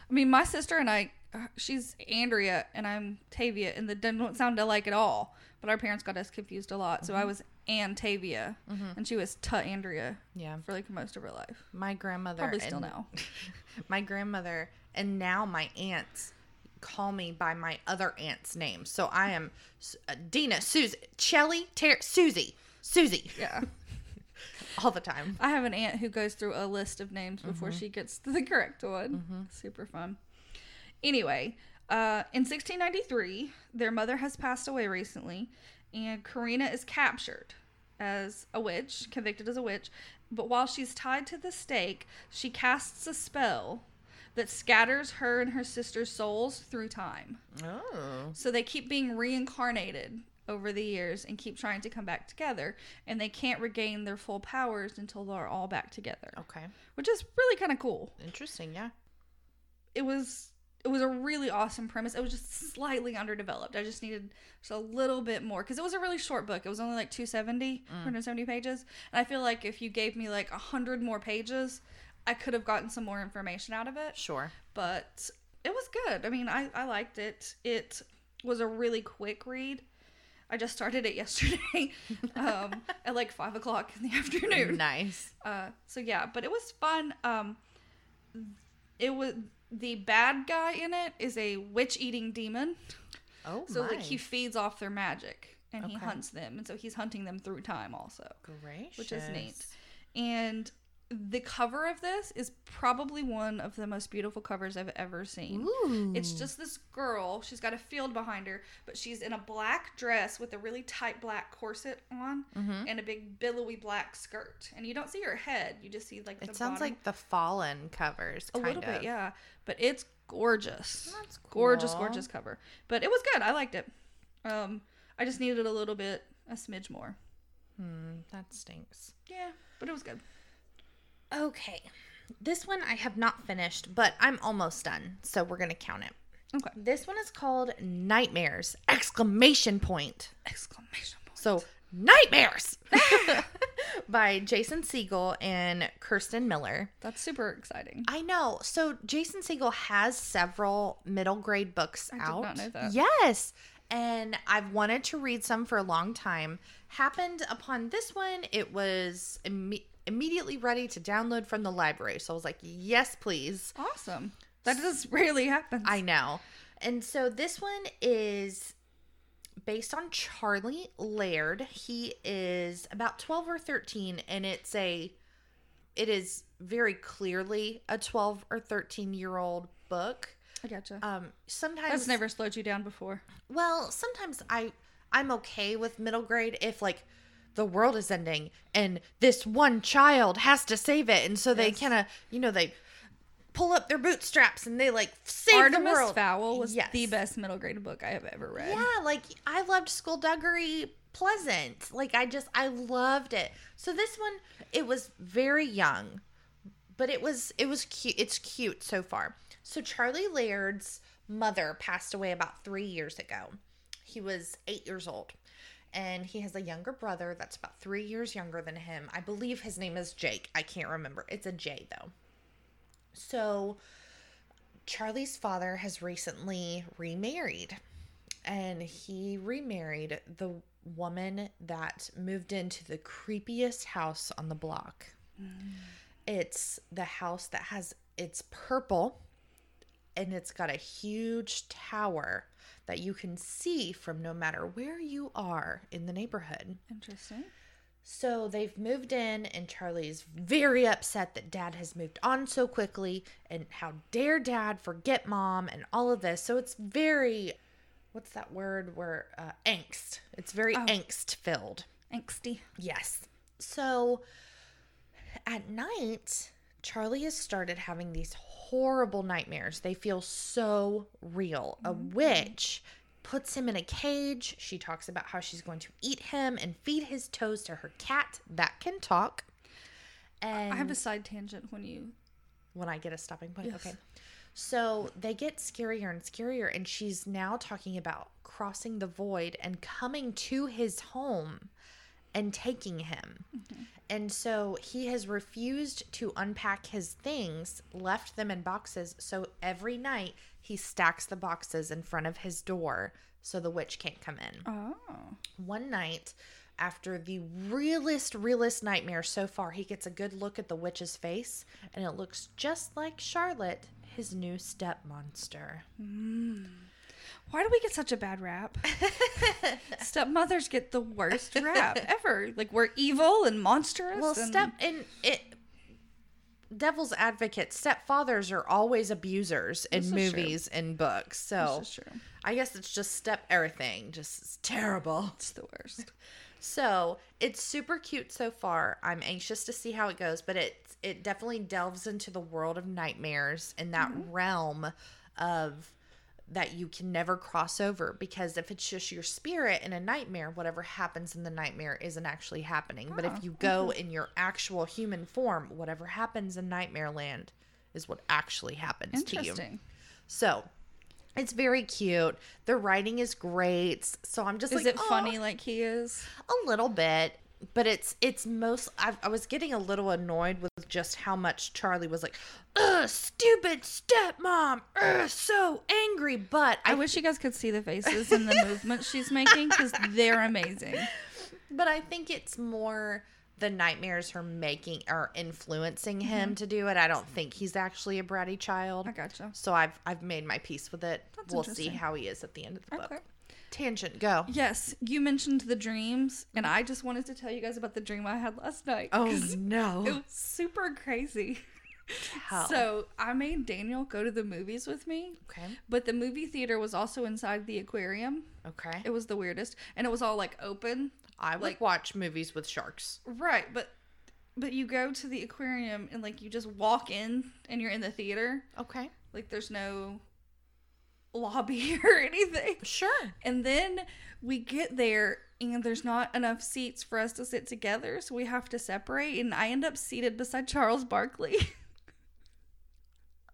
Speaker 2: I mean, my sister and I, uh, she's Andrea and I'm Tavia, and they don't sound alike at all. But our parents got us confused a lot. So I was Antavia, and she was Ta Andrea
Speaker 1: Yeah.
Speaker 2: for like most of her life.
Speaker 1: My grandmother.
Speaker 2: Probably still now.
Speaker 1: my grandmother and now my aunts call me by my other aunt's name. So I am uh, Dina, Susie, Shelly, Ter- Susie, Susie,
Speaker 2: Yeah.
Speaker 1: all the time.
Speaker 2: I have an aunt who goes through a list of names before she gets to the correct one. Super fun. Anyway, uh, in 1693, their mother has passed away recently, and Karina is captured as a witch, convicted as a witch. But while she's tied to the stake, she casts a spell that scatters her and her sister's souls through time.
Speaker 1: Oh,
Speaker 2: So they keep being reincarnated over the years and keep trying to come back together, and they can't regain their full powers until they're all back together,
Speaker 1: okay,
Speaker 2: which is really kind of cool.
Speaker 1: interesting. Yeah,
Speaker 2: It was it was a really awesome premise. It was just slightly underdeveloped. I just needed just a little bit more because it was a really short book. It was only like 270, mm. 270 pages, and I feel like if you gave me like a hundred more pages, I could have gotten some more information out of it
Speaker 1: sure.
Speaker 2: but it was good. I mean, I, I liked it. It was a really quick read. I just started it yesterday um, at like five o'clock in the afternoon.
Speaker 1: Nice.
Speaker 2: Uh, so yeah, but it was fun. Um, it was the bad guy in it is a witch eating demon.
Speaker 1: Oh
Speaker 2: So
Speaker 1: my.
Speaker 2: like he feeds off their magic and he hunts them, and so he's hunting them through time also
Speaker 1: Gracious.
Speaker 2: which is neat. And the cover of this is probably one of the most beautiful covers I've ever seen.
Speaker 1: Ooh.
Speaker 2: It's just this girl. She's got a field behind her, but she's in a black dress with a really tight black corset on
Speaker 1: Mm-hmm.
Speaker 2: and a big billowy black skirt. And you don't see her head; you just see like the
Speaker 1: It sounds
Speaker 2: bottom.
Speaker 1: like the Fallen covers.
Speaker 2: a little
Speaker 1: of.
Speaker 2: bit, yeah. But it's gorgeous.
Speaker 1: That's
Speaker 2: Gorgeous, gorgeous cover. But it was good. I liked it. Um, I just needed a little bit, a smidge more.
Speaker 1: Hmm, that stinks.
Speaker 2: Yeah, but it was good.
Speaker 1: Okay. This one I have not finished, but I'm almost done, so we're gonna count it.
Speaker 2: Okay.
Speaker 1: This one is called Nightmares! Exclamation point.
Speaker 2: Exclamation point.
Speaker 1: So nightmares by Jason Segel and Kirsten Miller.
Speaker 2: That's super exciting.
Speaker 1: I know. So Jason Segel has several middle grade books
Speaker 2: I did
Speaker 1: out.
Speaker 2: not know that.
Speaker 1: Yes. And I've wanted to read some for a long time. Happened upon this one, it was immediately ready to download from the library. So I was like, yes, please.
Speaker 2: Awesome. That just rarely happens.
Speaker 1: I know. And so this one is based on Charlie Laird. He is about 12 or 13 and it's a it is very clearly a 12 or 13 year old book.
Speaker 2: I gotcha.
Speaker 1: Um sometimes
Speaker 2: That's never slowed you down before.
Speaker 1: well, sometimes I I'm okay with middle grade if like the world is ending and this one child has to save it and so they
Speaker 2: Yes.
Speaker 1: kind of, you know, they pull up their bootstraps and they like save the
Speaker 2: Artemis
Speaker 1: world.
Speaker 2: Fowl was
Speaker 1: Yes.
Speaker 2: the best middle grade book I have ever read.
Speaker 1: Yeah, like I loved Skulduggery Pleasant. Like I just I loved it. So this one it was very young, but it was it was cute. It's cute so far. So Charlie Laird's mother passed away about 3 years ago. He was 8 years old. And he has a younger brother that's about 3 years younger than him. I believe his name is Jake. I can't remember. It's a J though. So Charlie's father has recently remarried and he remarried the woman that moved into the creepiest house on the block. Mm. It's the house that has it's purple and it's got a huge tower that you can see from no matter where you are in the neighborhood.
Speaker 2: Interesting.
Speaker 1: So they've moved in, and Charlie's very upset that dad has moved on so quickly, and how dare dad forget mom, and all of this. So it's very, what's that word? Where uh, angst. It's very angst filled.
Speaker 2: Angsty.
Speaker 1: Yes. So at night, Charlie has started having these horrible nightmares. They feel so real. A mm-hmm. witch puts him in a cage. She talks about how she's going to eat him and feed his toes to her cat that can talk. And
Speaker 2: I have a side tangent when you.
Speaker 1: when I get a stopping point.
Speaker 2: Yes.
Speaker 1: Okay. So they get scarier and scarier, and she's now talking about crossing the void and coming to his home and taking him. Mm-hmm. And so he has refused to unpack his things, left them in boxes. So every night he stacks the boxes in front of his door so the witch can't come in
Speaker 2: Oh.
Speaker 1: one night after the realest realest nightmare so far he gets a good look at the witch's face and it looks just like charlotte his new step monster mm.
Speaker 2: Why do we get such a bad rap? Stepmothers get the worst rap ever. Like we're evil and monstrous.
Speaker 1: well
Speaker 2: and-
Speaker 1: step and it devil's advocate stepfathers are always abusers in
Speaker 2: This
Speaker 1: movies and books so
Speaker 2: This is true.
Speaker 1: i guess it's just step everything just terrible
Speaker 2: It's the worst.
Speaker 1: So it's super cute so far. I'm anxious to see how it goes, but it it definitely delves into the world of nightmares and that mm-hmm. realm of that you can never cross over because if it's just your spirit in a nightmare, whatever happens in the nightmare isn't actually happening. But if oh, you go mm-hmm. in your actual human form, whatever happens in nightmare land is what actually happens to you.
Speaker 2: Interesting.
Speaker 1: So it's very cute. The writing is great. So I'm just
Speaker 2: Is
Speaker 1: like,
Speaker 2: it
Speaker 1: "Oh,
Speaker 2: funny like he is?
Speaker 1: a little bit but it's it's most I, I was getting a little annoyed with just how much charlie was like ugh stupid stepmom ugh so angry but
Speaker 2: I
Speaker 1: i
Speaker 2: wish you guys could see the faces and the movements she's making because they're amazing.
Speaker 1: but i think it's more the nightmares her making are influencing him to do it i don't think he's actually a bratty child
Speaker 2: Mm-hmm. I gotcha.
Speaker 1: so i've i've made my peace with it
Speaker 2: That's
Speaker 1: we'll see how he is at the end of the
Speaker 2: Okay.
Speaker 1: book tangent go
Speaker 2: Yes, you mentioned the dreams, and I just wanted to tell you guys about the dream I had last night.
Speaker 1: Oh
Speaker 2: no It was super crazy.
Speaker 1: Tell.
Speaker 2: So I made Daniel go to the movies with me,
Speaker 1: okay
Speaker 2: but the movie theater was also inside the aquarium.
Speaker 1: okay
Speaker 2: It was the weirdest, and it was all like open.
Speaker 1: i would
Speaker 2: like-
Speaker 1: watch movies with sharks
Speaker 2: Right, but but you go to the aquarium and like you just walk in and you're in the theater.
Speaker 1: okay
Speaker 2: Like there's no lobby or anything.
Speaker 1: sure
Speaker 2: And then we get there and there's not enough seats for us to sit together, so we have to separate and I end up seated beside Charles Barkley.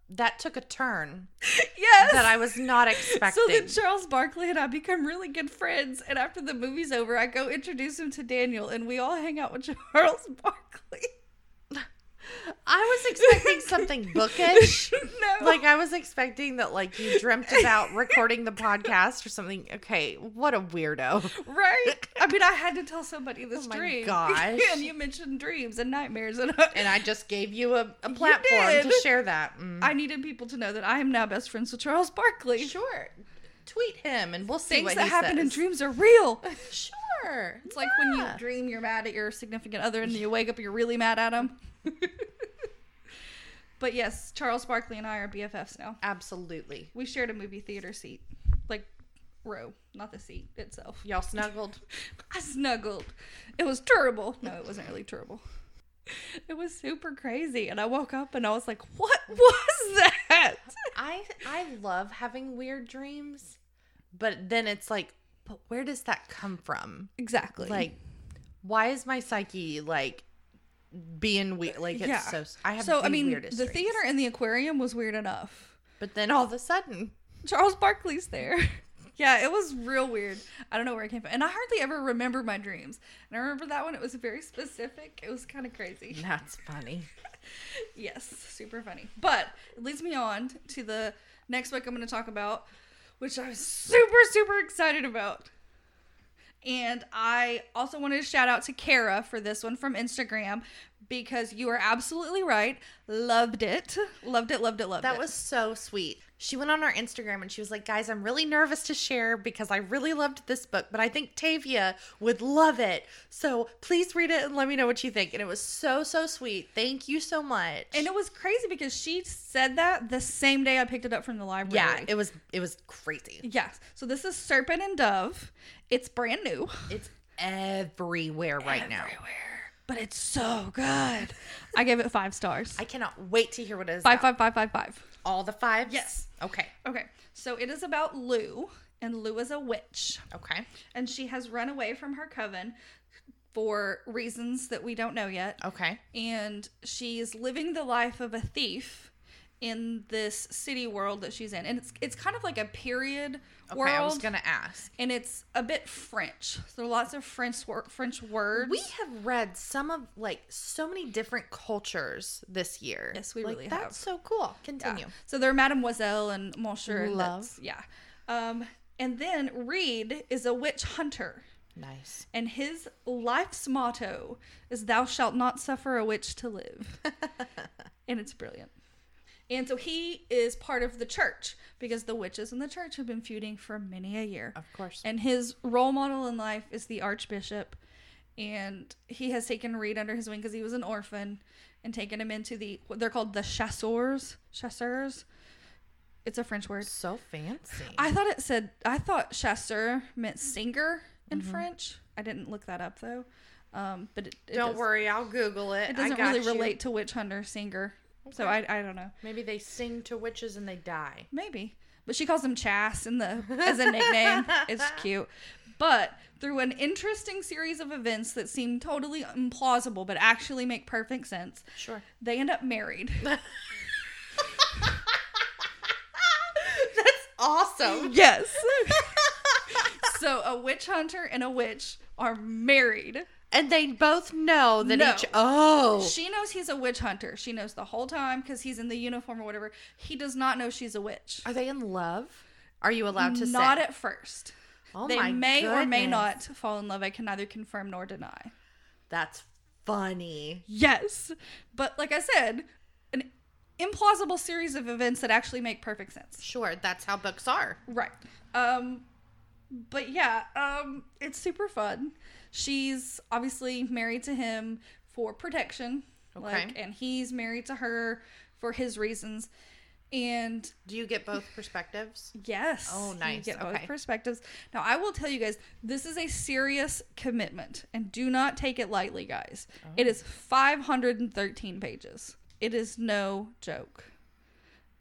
Speaker 1: that took a turn
Speaker 2: yes.
Speaker 1: that I was not
Speaker 2: so
Speaker 1: expecting.
Speaker 2: then Charles Barkley and I become really good friends and after the movie's over, I go introduce him to Daniel and we all hang out with Charles Barkley.
Speaker 1: I was expecting something bookish.
Speaker 2: no.
Speaker 1: Like I was expecting that like you dreamt about recording the podcast or something. Okay, what a weirdo.
Speaker 2: Right? I mean, I had to tell somebody this
Speaker 1: Oh
Speaker 2: dream.
Speaker 1: gosh.
Speaker 2: and you mentioned dreams and nightmares, and
Speaker 1: And I just gave you a, a platform to share that. Mm.
Speaker 2: I needed people to know that I am now best friends with Charles Barkley.
Speaker 1: Sure. tweet him and we'll see
Speaker 2: Things
Speaker 1: what
Speaker 2: that happen in dreams are real.
Speaker 1: Sure.
Speaker 2: It's like when you dream you're mad at your significant other and you wake up you're really mad at him. But yes, Charles Barkley and I are BFFs now.
Speaker 1: Absolutely.
Speaker 2: We shared a movie theater seat, like row, not the seat itself.
Speaker 1: Y'all snuggled.
Speaker 2: I snuggled. It was terrible. No, it wasn't really terrible. It was super crazy, and I woke up and I was like, "What was that?"
Speaker 1: I I love having weird dreams, but then it's like, but where does that come from?
Speaker 2: Exactly.
Speaker 1: Like, why is my psyche like being weird? Uh, like it's
Speaker 2: Yeah.
Speaker 1: so. I have
Speaker 2: so I mean, the
Speaker 1: dreams.
Speaker 2: theater and the aquarium was weird enough.
Speaker 1: but then all of a sudden,
Speaker 2: Charles Barkley's there. yeah, it was real weird. I don't know where it came from, and I hardly ever remember my dreams. And I remember that one; it was very specific. It was kind of crazy.
Speaker 1: that's funny.
Speaker 2: Yes, super funny. But it leads me on to the next book I'm going to talk about, which I'm super, super excited about. And I also wanted to shout out to Kara for this one from Instagram because you are absolutely right. Loved it. Loved it, loved it, loved
Speaker 1: That
Speaker 2: it.
Speaker 1: That was so sweet. She went on our Instagram and she was like, Guys, I'm really nervous to share because I really loved this book, but I think Tavia would love it. So please read it and let me know what you think. And it was so, so sweet. Thank you so much.
Speaker 2: and it was crazy because she said that the same day I picked it up from the library.
Speaker 1: yeah, it was it was crazy.
Speaker 2: yes. So this is Serpent and Dove. It's brand new.
Speaker 1: It's everywhere right now.
Speaker 2: Everywhere. But it's so good. I gave it five stars.
Speaker 1: I cannot wait to hear what it is.
Speaker 2: Five,
Speaker 1: about.
Speaker 2: five, five, five, five.
Speaker 1: All the fives?
Speaker 2: Yes.
Speaker 1: Okay.
Speaker 2: Okay, so it is about Lou, and Lou is a witch,
Speaker 1: Okay.
Speaker 2: and she has run away from her coven for reasons that we don't know yet.
Speaker 1: Okay.
Speaker 2: And she's living the life of a thief in this city world that she's in, and it's it's kind of like a period
Speaker 1: Okay.
Speaker 2: world,
Speaker 1: I was gonna ask.
Speaker 2: and it's a bit French. So there are lots of French wor- French words.
Speaker 1: We have read some of like so many different cultures this year.
Speaker 2: Yes, we
Speaker 1: Like,
Speaker 2: really
Speaker 1: that's
Speaker 2: have.
Speaker 1: so cool.
Speaker 2: Yeah.
Speaker 1: Continue.
Speaker 2: So they're Mademoiselle and Monsieur.
Speaker 1: Love.
Speaker 2: that's- Yeah. Um, and then Reed is a witch hunter.
Speaker 1: Nice.
Speaker 2: And his life's motto is "Thou shalt not suffer a witch to live," and it's brilliant. And so he is part of the church because the witches in the church have been feuding for many a year.
Speaker 1: Of course.
Speaker 2: And his role model in life is the archbishop, and he has taken Reed under his wing because he was an orphan, and taken him into the they're called the chasseurs. Chasseurs. It's a French word.
Speaker 1: so fancy.
Speaker 2: I thought it said I thought chasseur meant singer in French. I didn't look that up though. Um, but it, it
Speaker 1: Don't
Speaker 2: does-
Speaker 1: worry, I'll Google it.
Speaker 2: It doesn't really
Speaker 1: you.
Speaker 2: relate to witch hunter singer. So I I don't know.
Speaker 1: Maybe they sing to witches and they die.
Speaker 2: Maybe. But she calls him Chas in the as a nickname. it's cute. But through an interesting series of events that seem totally implausible but actually make perfect sense,
Speaker 1: Sure.
Speaker 2: they end up married.
Speaker 1: That's awesome.
Speaker 2: yes. so a witch hunter and a witch are married.
Speaker 1: And they both know that
Speaker 2: No.
Speaker 1: each. Oh.
Speaker 2: She knows he's a witch hunter. She knows the whole time because he's in the uniform or whatever. He does not know she's a witch.
Speaker 1: Are they in love? Are you allowed to say?
Speaker 2: Not
Speaker 1: say?
Speaker 2: at first.
Speaker 1: oh my god.
Speaker 2: they
Speaker 1: my
Speaker 2: may or may not fall in love. I can neither confirm nor deny.
Speaker 1: That's funny.
Speaker 2: Yes. But like I said, an implausible series of events that actually make perfect sense.
Speaker 1: Sure, that's how books are.
Speaker 2: Right. Um but yeah, um it's super fun. She's obviously married to him for protection.
Speaker 1: Okay.
Speaker 2: Like and he's married to her for his reasons. And
Speaker 1: Do you get both perspectives?
Speaker 2: yes.
Speaker 1: Oh,
Speaker 2: you
Speaker 1: nice.
Speaker 2: get both perspectives. Now I will tell you guys, this is a serious commitment and do not take it lightly, guys. It oh. is 513 pages. It is no joke.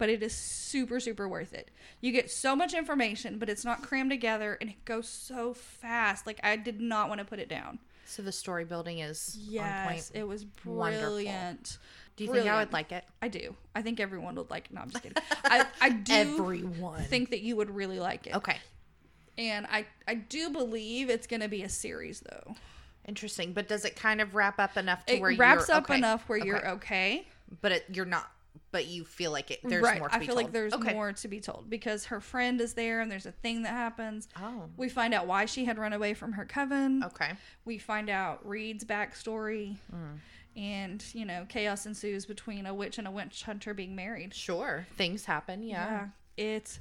Speaker 2: But it is super, super worth it. You get so much information, but it's not crammed together and it goes so fast. Like I did not want to put it down.
Speaker 1: So the story building is on
Speaker 2: Yes,
Speaker 1: point.
Speaker 2: it was
Speaker 1: Wonderful.
Speaker 2: brilliant.
Speaker 1: Do you think I would like it?
Speaker 2: I do. I think everyone would like. It. No, I'm just kidding. I, I do
Speaker 1: Everyone.
Speaker 2: think that you would really like it.
Speaker 1: Okay.
Speaker 2: And I I do believe it's going to be a series though.
Speaker 1: Interesting. But does it kind of wrap up enough to
Speaker 2: It
Speaker 1: where
Speaker 2: wraps
Speaker 1: you're
Speaker 2: up
Speaker 1: okay.
Speaker 2: enough where you're
Speaker 1: Okay.
Speaker 2: okay.
Speaker 1: But it, you're not. But you feel like it. There's
Speaker 2: right.
Speaker 1: more to
Speaker 2: I
Speaker 1: be
Speaker 2: feel
Speaker 1: told.
Speaker 2: like there's
Speaker 1: okay.
Speaker 2: more to be told because her friend is there and there's a thing that happens.
Speaker 1: Oh.
Speaker 2: We find out why she had run away from her coven.
Speaker 1: Okay.
Speaker 2: We find out Reed's backstory.
Speaker 1: Mm.
Speaker 2: And, you know, chaos ensues between a witch and a witch hunter being married.
Speaker 1: Sure. Things happen. Yeah.
Speaker 2: It's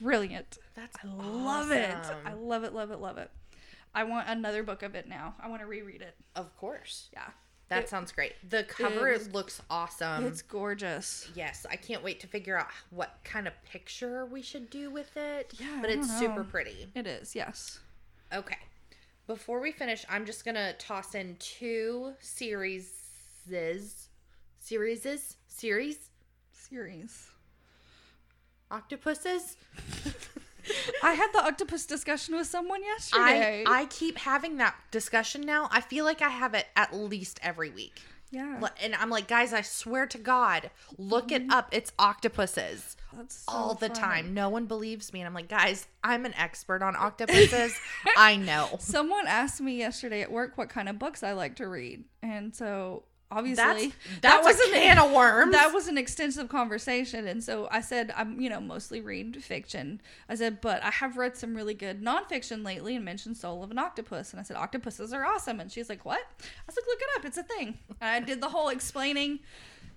Speaker 2: brilliant.
Speaker 1: That's
Speaker 2: I love it. I love it, love it, love it. I want another book of it now. I want to reread it.
Speaker 1: Of course.
Speaker 2: Yeah.
Speaker 1: That
Speaker 2: It-
Speaker 1: sounds great. The cover looks awesome.
Speaker 2: it's gorgeous.
Speaker 1: yes, I can't wait to figure out what kind of picture we should do with it.
Speaker 2: Yeah,
Speaker 1: but it's
Speaker 2: don't
Speaker 1: super pretty.
Speaker 2: It is, yes.
Speaker 1: Okay. Before we finish, I'm just gonna toss in two series, series, series,
Speaker 2: Series.
Speaker 1: octopuses.
Speaker 2: I had the octopus discussion with someone yesterday.
Speaker 1: I keep having that discussion now. I feel like I have it at least every week.
Speaker 2: yeah.
Speaker 1: And I'm like, guys, I swear to God, look it mm-hmm. up. It's octopuses
Speaker 2: so
Speaker 1: all the
Speaker 2: funny.
Speaker 1: time. No one believes me. And I'm like, guys, I'm an expert on octopuses. I know.
Speaker 2: Someone asked me yesterday at work what kind of books I like to read. And so obviously.
Speaker 1: That's that's
Speaker 2: was
Speaker 1: a can of worms.
Speaker 2: that was an extensive conversation. And so i said i'm you know mostly read fiction. I said but i have read some really good nonfiction lately and mentioned soul of an octopus. And i said octopuses are awesome. And she's like what? I was like look it up. It's a thing. And i did the whole explaining.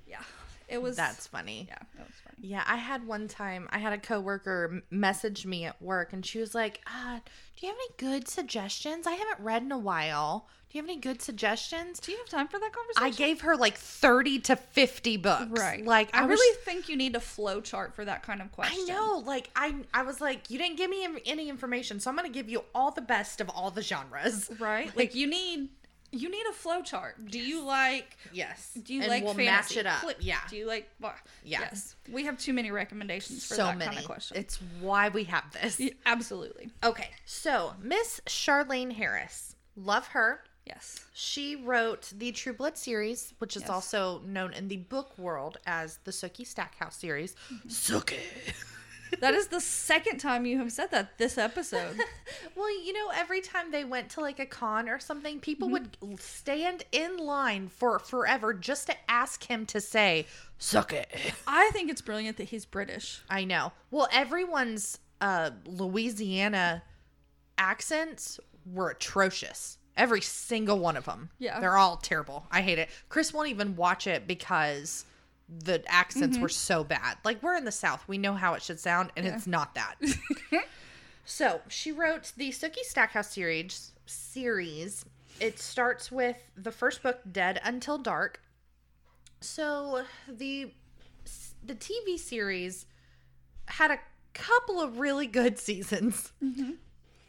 Speaker 2: Yeah. It was
Speaker 1: that's funny.
Speaker 2: yeah it was funny
Speaker 1: Yeah, I had one time. I had a coworker message me at work, and she was like, uh, "Do you have any good suggestions? I haven't read in a while. Do you have any good suggestions?"
Speaker 2: do you have time for that conversation
Speaker 1: I gave her like thirty to fifty books.
Speaker 2: right
Speaker 1: Like
Speaker 2: i,
Speaker 1: I, was,
Speaker 2: really think you need a flow chart for that kind of question
Speaker 1: I know. Like I, I was like, you didn't give me any information, so I'm gonna give you all the best of all the genres.
Speaker 2: right like you need you need a flow chart do you like
Speaker 1: Yes.
Speaker 2: Do you
Speaker 1: and
Speaker 2: like
Speaker 1: we'll
Speaker 2: fantasy?
Speaker 1: match it up?
Speaker 2: Flip-
Speaker 1: Yeah.
Speaker 2: Do you like? Well,
Speaker 1: Yeah.
Speaker 2: Yes. We have too many recommendations for
Speaker 1: so
Speaker 2: that
Speaker 1: many.
Speaker 2: kind of question.
Speaker 1: It's why we have this.
Speaker 2: Yeah, absolutely.
Speaker 1: Okay, so Miss Charlaine Harris, love her.
Speaker 2: Yes.
Speaker 1: She wrote the True Blood series, which is
Speaker 2: Yes.
Speaker 1: also known in the book world as the Sookie Stackhouse series.
Speaker 2: Mm-hmm.
Speaker 1: Sookie.
Speaker 2: That is the second time you have said that this episode.
Speaker 1: Well, you know, every time they went to like a con or something, people
Speaker 2: Mm-hmm.
Speaker 1: would stand in line for forever just to ask him to say suck it.
Speaker 2: I think it's brilliant that he's British.
Speaker 1: I know. Well, everyone's uh, Louisiana accents were atrocious. Every single one of them.
Speaker 2: Yeah.
Speaker 1: They're all terrible. I hate it. Chris won't even watch it because the accents
Speaker 2: Mm-hmm.
Speaker 1: were so bad. Like, we're in the South. We know how it should sound, and it's not that. so, she wrote the Sookie Stackhouse series. series. It starts with the first book, Dead Until Dark. So, the the TV series had a couple of really good seasons.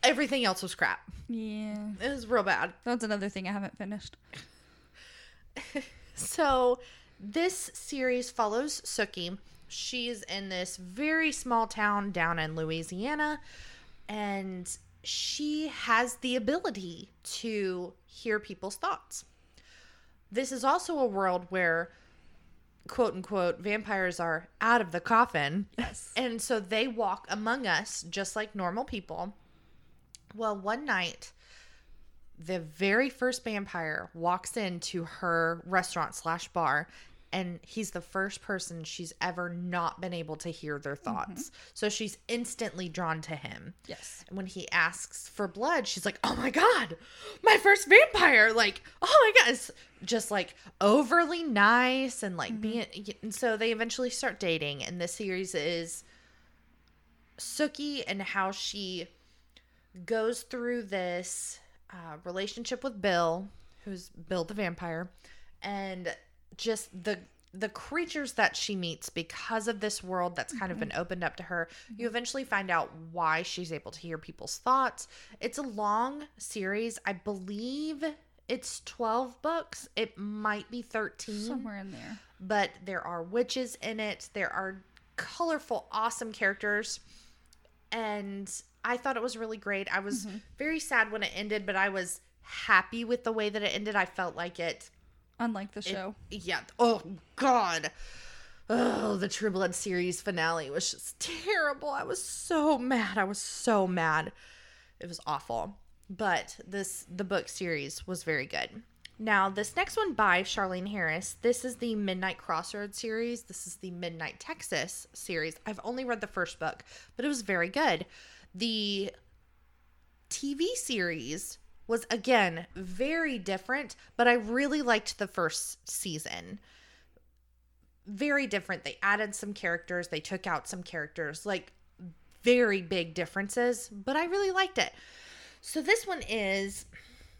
Speaker 1: Everything else was crap.
Speaker 2: Yeah.
Speaker 1: It was real bad.
Speaker 2: That's another thing I haven't finished.
Speaker 1: So, this series follows Sookie. She's in this very small town down in Louisiana, and she has the ability to hear people's thoughts. This is also a world where, quote unquote, vampires are out of the coffin.
Speaker 2: Yes.
Speaker 1: And so they walk among us just like normal people. Well, one night, the very first vampire walks into her restaurant slash bar, and he's the first person she's ever not been able to hear their thoughts. So she's instantly drawn to him.
Speaker 2: Yes.
Speaker 1: And when he asks for blood, she's like, "Oh my god, my first vampire!" Like, "Oh my god!" It's just like overly nice and like being. And so they eventually start dating, and this series is Sookie and how she goes through this uh, relationship with Bill, who's Bill the vampire, and just the the creatures that she meets because of this world that's kind of been mm-hmm. opened up to her. You mm-hmm. eventually find out why she's able to hear people's thoughts. It's a long series. I believe it's 12 books. It might be 13
Speaker 2: Somewhere in there.
Speaker 1: but there are witches in it. There are colorful, awesome characters. And I thought it was really great. I was mm-hmm. very sad when it ended, but I was happy with the way that it ended. I felt like it.
Speaker 2: Unlike the show.
Speaker 1: Yeah. Oh, God. Oh, the True Blood series finale was just terrible. I was so mad. I was so mad. It was awful. But this the book series was very good. Now, this next one by Charlaine Harris, this is the Midnight Crossroads series. This is the Midnight Texas series. I've only read the first book, but it was very good. The TV series was again very different, but I really liked the first season. Very different. They added some characters, they took out some characters. Like very big differences, but I really liked it. So this one is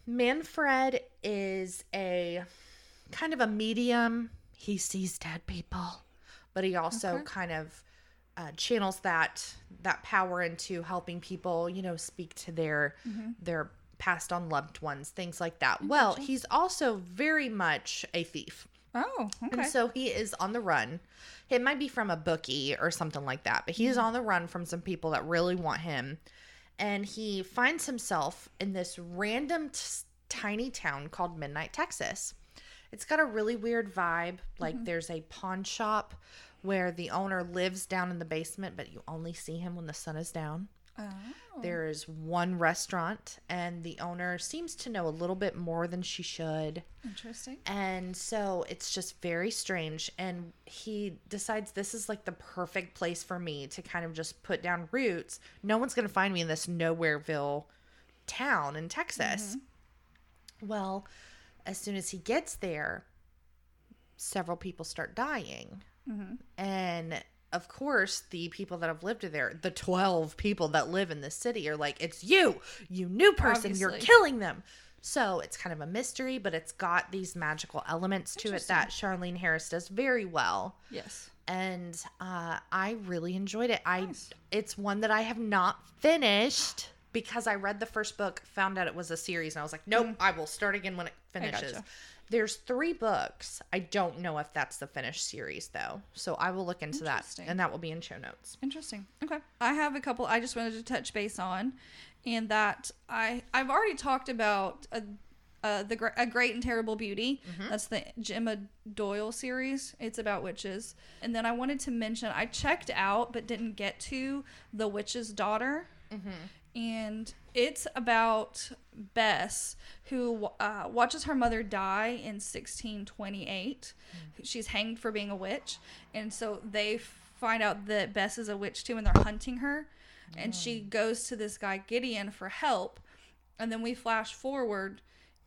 Speaker 1: Manfred is a kind of a medium. He sees dead people, but he also
Speaker 2: Okay.
Speaker 1: kind of uh, channels that that power into helping people, you know, speak to their their passed on loved ones, things like that. Well, he's also very much a thief.
Speaker 2: Oh, okay.
Speaker 1: And so he is on the run. It might be from a bookie or something like that, but he
Speaker 2: Mm-hmm.
Speaker 1: on the run from some people that really want him. And he finds himself in this random t- tiny town called Midnight, Texas. It's got a really weird vibe. Like
Speaker 2: Mm-hmm.
Speaker 1: there's a pawn shop where the owner lives down in the basement, but you only see him when the sun is down.
Speaker 2: Oh.
Speaker 1: There is one restaurant, and the owner seems to know a little bit more than she should.
Speaker 2: Interesting.
Speaker 1: And so it's just very strange. And he decides this is like the perfect place for me to kind of just put down roots. No one's going to find me in this Nowhereville town in Texas. Mm-hmm. Well, as soon as he gets there, several people start dying. Mm-hmm. And of course, the people that have lived there, the 12 people that live in the city, are like, it's you, you new person, you're killing them. So it's kind of a mystery, but it's got these magical elements to it that Charlaine Harris does very well.
Speaker 2: Yes.
Speaker 1: And uh, I really enjoyed it. I
Speaker 2: Nice.
Speaker 1: it's one that I have not finished because I read the first book, found out it was a series, and I was like, nope, I will start again when it finishes.
Speaker 2: gotcha.
Speaker 1: There's three books. I don't know if that's the finished series though, so I will look into that, and that will be in show notes.
Speaker 2: Interesting. Okay. I have a couple I just wanted to touch base on and that I I've already talked about uh uh, the a great and terrible beauty. That's the Gemma Doyle series. It's about witches. And then I wanted to mention I checked out but didn't get to the witch's daughter. And it's about Bess, who uh, watches her mother die in 1628. She's hanged for being a witch. And so they find out that Bess is a witch too, and they're hunting her. And she goes to this guy, Gideon, for help. And then we flash forward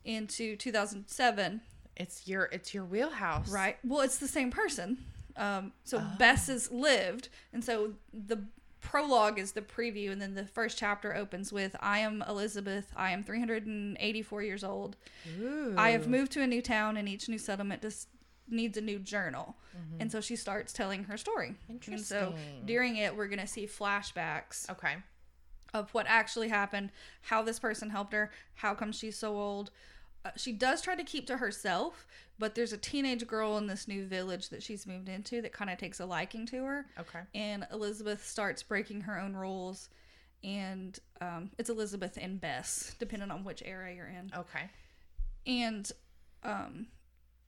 Speaker 2: into 2007
Speaker 1: It's your it's your wheelhouse,
Speaker 2: Right. Well, it's the same person. Um, so Bess has lived, and so the prologue is the preview, and then the first chapter opens with "I am Elizabeth. I am 384 years old.
Speaker 1: Ooh.
Speaker 2: I have moved to a new town, and each new settlement just needs a new journal." And so she starts telling her story. And so during it, we're gonna see flashbacks
Speaker 1: Okay.
Speaker 2: of what actually happened, how this person helped her, how come she's so old. Uh, she does try to keep to herself, but there's a teenage girl in this new village that she's moved into that kind of takes a liking to her.
Speaker 1: Okay.
Speaker 2: And Elizabeth starts breaking her own rules. And um, it's Elizabeth and Bess, depending on which era you're in.
Speaker 1: Okay.
Speaker 2: And um,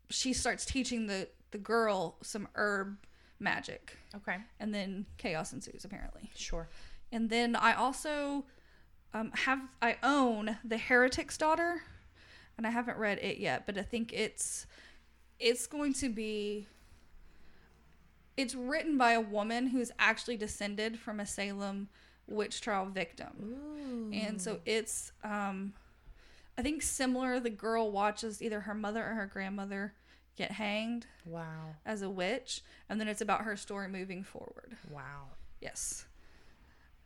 Speaker 2: she starts teaching the, the girl some herb magic.
Speaker 1: Okay.
Speaker 2: And then chaos ensues, apparently.
Speaker 1: Sure.
Speaker 2: And then I also um, have I own The Heretic's Daughter, and I haven't read it yet, but I think it's it's going to be it's written by a woman who's actually descended from a Salem witch trial victim.
Speaker 1: Ooh.
Speaker 2: And so it's um I think similar the girl watches either her mother or her grandmother get hanged
Speaker 1: Wow.
Speaker 2: as a witch and then it's about her story moving forward.
Speaker 1: Wow.
Speaker 2: Yes.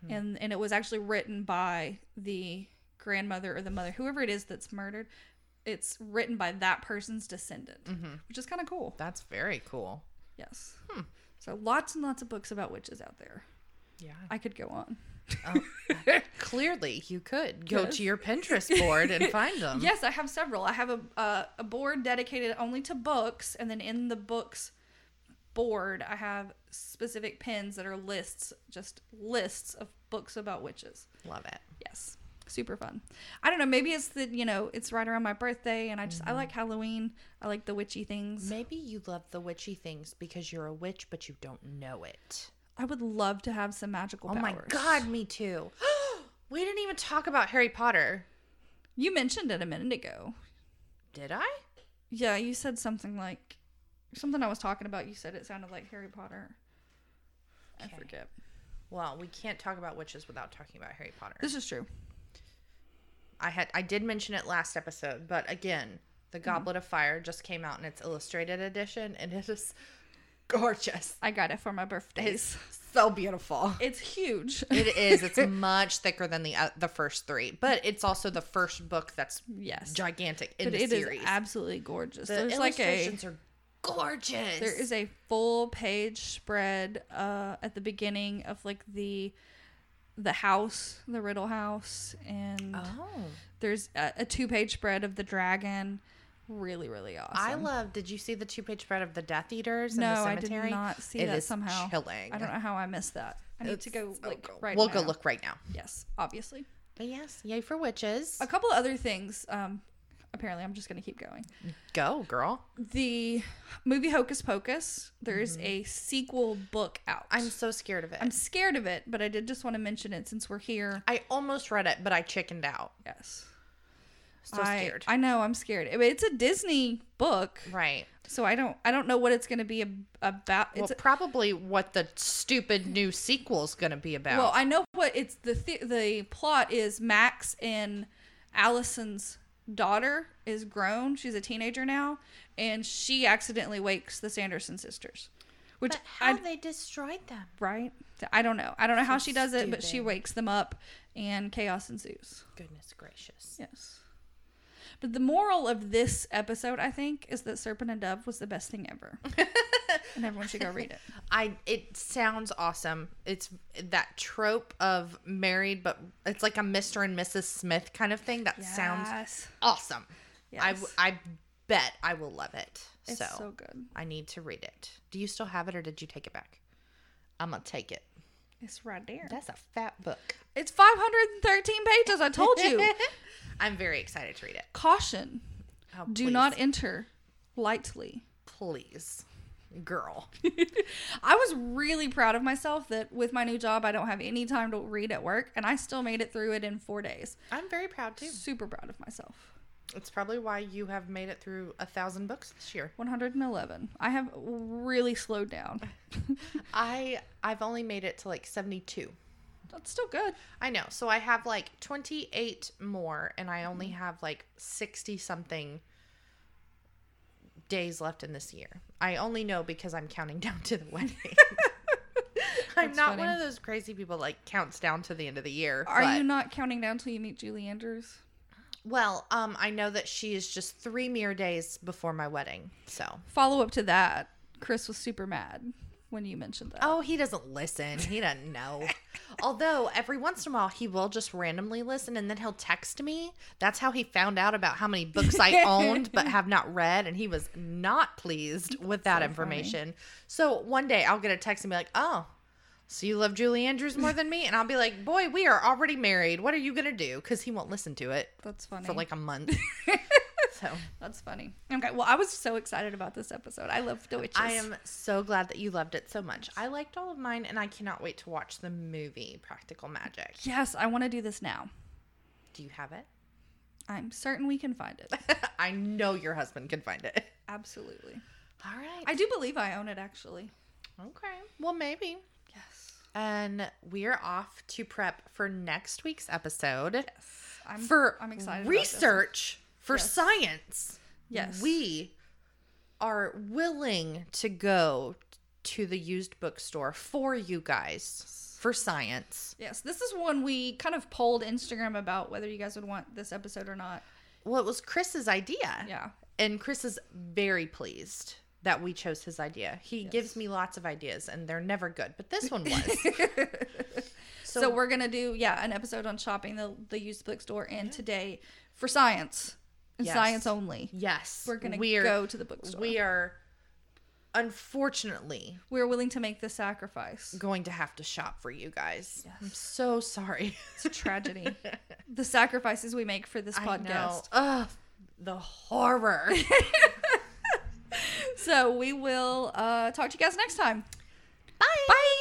Speaker 2: And and it was actually written by the grandmother or the mother, whoever it is that's murdered. It's written by that person's descendant, which is kind of cool.
Speaker 1: That's very cool.
Speaker 2: Yes. So lots and lots of books about witches out there.
Speaker 1: Yeah.
Speaker 2: I could go on.
Speaker 1: Clearly, you could go
Speaker 2: Yes.
Speaker 1: to your Pinterest board and find them.
Speaker 2: Yes, I have several. I have a uh, a board dedicated only to books, and then in the books board, I have specific pins that are lists, just lists of books about witches.
Speaker 1: Love it.
Speaker 2: Yes. Super fun. I don't know. Maybe it's the, you know, it's right around my birthday and I just, I mm-hmm. like Halloween. I like the witchy things.
Speaker 1: Maybe you love the witchy things because you're a witch, but you don't know it.
Speaker 2: I would love to have some magical
Speaker 1: Oh
Speaker 2: powers.
Speaker 1: my god, me too. we didn't even talk about Harry Potter.
Speaker 2: You mentioned it a minute ago.
Speaker 1: Did I?
Speaker 2: Yeah, you said something like, something I was talking about. You said it sounded like Harry Potter. I forget.
Speaker 1: Well, we can't talk about witches without talking about Harry Potter.
Speaker 2: This is true.
Speaker 1: I had I did mention it last episode, but again, The Goblet of Fire just came out in its illustrated edition and it is gorgeous.
Speaker 2: I got it for my birthday.
Speaker 1: It's so beautiful.
Speaker 2: It's huge.
Speaker 1: It is. It's much thicker than the uh, the first three, but it's also the first book that's
Speaker 2: Yes.
Speaker 1: gigantic in
Speaker 2: but
Speaker 1: the
Speaker 2: it is
Speaker 1: series.
Speaker 2: absolutely gorgeous.
Speaker 1: the
Speaker 2: There's like a
Speaker 1: illustrations are gorgeous.
Speaker 2: there is a full page spread uh at the beginning of like the the house, the Riddle house, and
Speaker 1: oh.
Speaker 2: there's a, a two page spread of the dragon. Really, really awesome.
Speaker 1: I love. Did you see the two page spread of the Death Eaters in
Speaker 2: No,
Speaker 1: the
Speaker 2: I did not see
Speaker 1: It
Speaker 2: that
Speaker 1: is
Speaker 2: somehow.
Speaker 1: Chilling.
Speaker 2: I don't know how I missed that. I need
Speaker 1: It's
Speaker 2: to go like
Speaker 1: cool.
Speaker 2: right
Speaker 1: We'll
Speaker 2: now.
Speaker 1: go look right now.
Speaker 2: Yes, obviously.
Speaker 1: But yes, yay for witches.
Speaker 2: A couple of other things. Um, apparently, I'm just gonna keep going.
Speaker 1: Go, girl.
Speaker 2: The movie Hocus Pocus. There's a sequel book out.
Speaker 1: Mm-hmm. I'm so scared of it.
Speaker 2: I'm scared of it, but I did just want to mention it since we're here.
Speaker 1: I almost read it, but I chickened out.
Speaker 2: Yes.
Speaker 1: So
Speaker 2: I,
Speaker 1: scared.
Speaker 2: I know I'm scared. It's a Disney book,
Speaker 1: right.
Speaker 2: so I don't I don't know what it's going to be ab- about.
Speaker 1: Well, probably what the stupid new sequel is going to be about.
Speaker 2: well, I know what it's the th- the plot is. Max and Allison's daughter is grown. She's a teenager now, and she accidentally wakes the Sanderson sisters. Which
Speaker 1: but how
Speaker 2: I
Speaker 1: they destroyed them?
Speaker 2: right? I don't know. I don't know how she does it, but she wakes them up, and chaos ensues.
Speaker 1: Goodness gracious.
Speaker 2: Yes. But the moral of this episode, I think, is that Serpent and Dove was the best thing ever. and everyone should go read it.
Speaker 1: I it sounds awesome. It's that trope of married, but it's like a Mr. and Mrs. Smith kind of thing. That sounds awesome. I
Speaker 2: Yes.
Speaker 1: I I bet I will love it.
Speaker 2: It's
Speaker 1: so,
Speaker 2: so, good.
Speaker 1: I need to read it. Do you still have it, or did you take it back? I'm gonna take it.
Speaker 2: It's right there.
Speaker 1: That's a fat book.
Speaker 2: It's 513 pages. I told you.
Speaker 1: I'm very excited to read it.
Speaker 2: Caution.
Speaker 1: Oh,
Speaker 2: Do not enter lightly.
Speaker 1: please, girl.
Speaker 2: I was really proud of myself that with my new job, I don't have any time to read at work, and I still made it through it in four days.
Speaker 1: I'm very proud too.
Speaker 2: Super proud of myself.
Speaker 1: It's probably why you have made it through a thousand books this year.
Speaker 2: 111. I have really slowed down.
Speaker 1: I I've only made it to like 72.
Speaker 2: That's still good.
Speaker 1: I know. So I have like 28 more and I only mm-hmm. have like 60 something days left in this year. I only know because I'm counting down to the wedding. I'm
Speaker 2: That's
Speaker 1: not
Speaker 2: funny.
Speaker 1: one of those crazy people like counts down to the end of the year.
Speaker 2: Are
Speaker 1: but-
Speaker 2: you not counting down till you meet Julie Andrews?
Speaker 1: Well, um I know that she is just 3 mere days before my wedding. So
Speaker 2: Follow up to that, Chris was super mad when you mentioned that.
Speaker 1: Oh, he doesn't listen. He doesn't know. Although every once in a while he will just randomly listen and then he'll text me. That's how he found out about how many books I owned but have not read and he was not pleased with that
Speaker 2: So
Speaker 1: information. So one day I'll get a text and be like, "Oh, so you love Julie Andrews more than me?" And I'll be like, "Boy, we are already married. What are you going to do?" Cuz he won't listen to it
Speaker 2: That's funny.
Speaker 1: for like a month. so,
Speaker 2: That's funny. Okay, well, I was so excited about this episode. I love the witches.
Speaker 1: I am so glad that you loved it so much. I liked all of mine and I cannot wait to watch the movie Practical Magic.
Speaker 2: Yes, I want to do this now.
Speaker 1: Do you have it?
Speaker 2: I'm certain we can find it.
Speaker 1: I know your husband can find it.
Speaker 2: Absolutely.
Speaker 1: All right.
Speaker 2: I do believe I own it, actually.
Speaker 1: okay. Well, maybe.
Speaker 2: Yes.
Speaker 1: And we're off to prep for next week's episode
Speaker 2: Yes. I'm,
Speaker 1: for
Speaker 2: I'm excited.
Speaker 1: research for
Speaker 2: Yes.
Speaker 1: science.
Speaker 2: Yes.
Speaker 1: We are willing to go to the used bookstore for you guys for science.
Speaker 2: Yes, this is one we kind of polled Instagram about whether you guys would want this episode or not.
Speaker 1: Well, it was Chris's idea.
Speaker 2: Yeah.
Speaker 1: And Chris is very pleased that we chose his idea. He gives me lots of ideas and they're never good, but this one was.
Speaker 2: So, we're gonna do yeah an episode on shopping the the used bookstore and today for science
Speaker 1: Yes.
Speaker 2: science only.
Speaker 1: yes,
Speaker 2: We're gonna
Speaker 1: we're,
Speaker 2: go to the bookstore.
Speaker 1: We are unfortunately
Speaker 2: We're willing to make the sacrifice.
Speaker 1: going to have to shop for you guys. I'm so sorry.
Speaker 2: It's a tragedy. the sacrifices we make for this
Speaker 1: I know.
Speaker 2: podcast.
Speaker 1: Ugh, the horror.
Speaker 2: So we will uh, talk to you guys next time.
Speaker 1: Bye.
Speaker 2: Bye.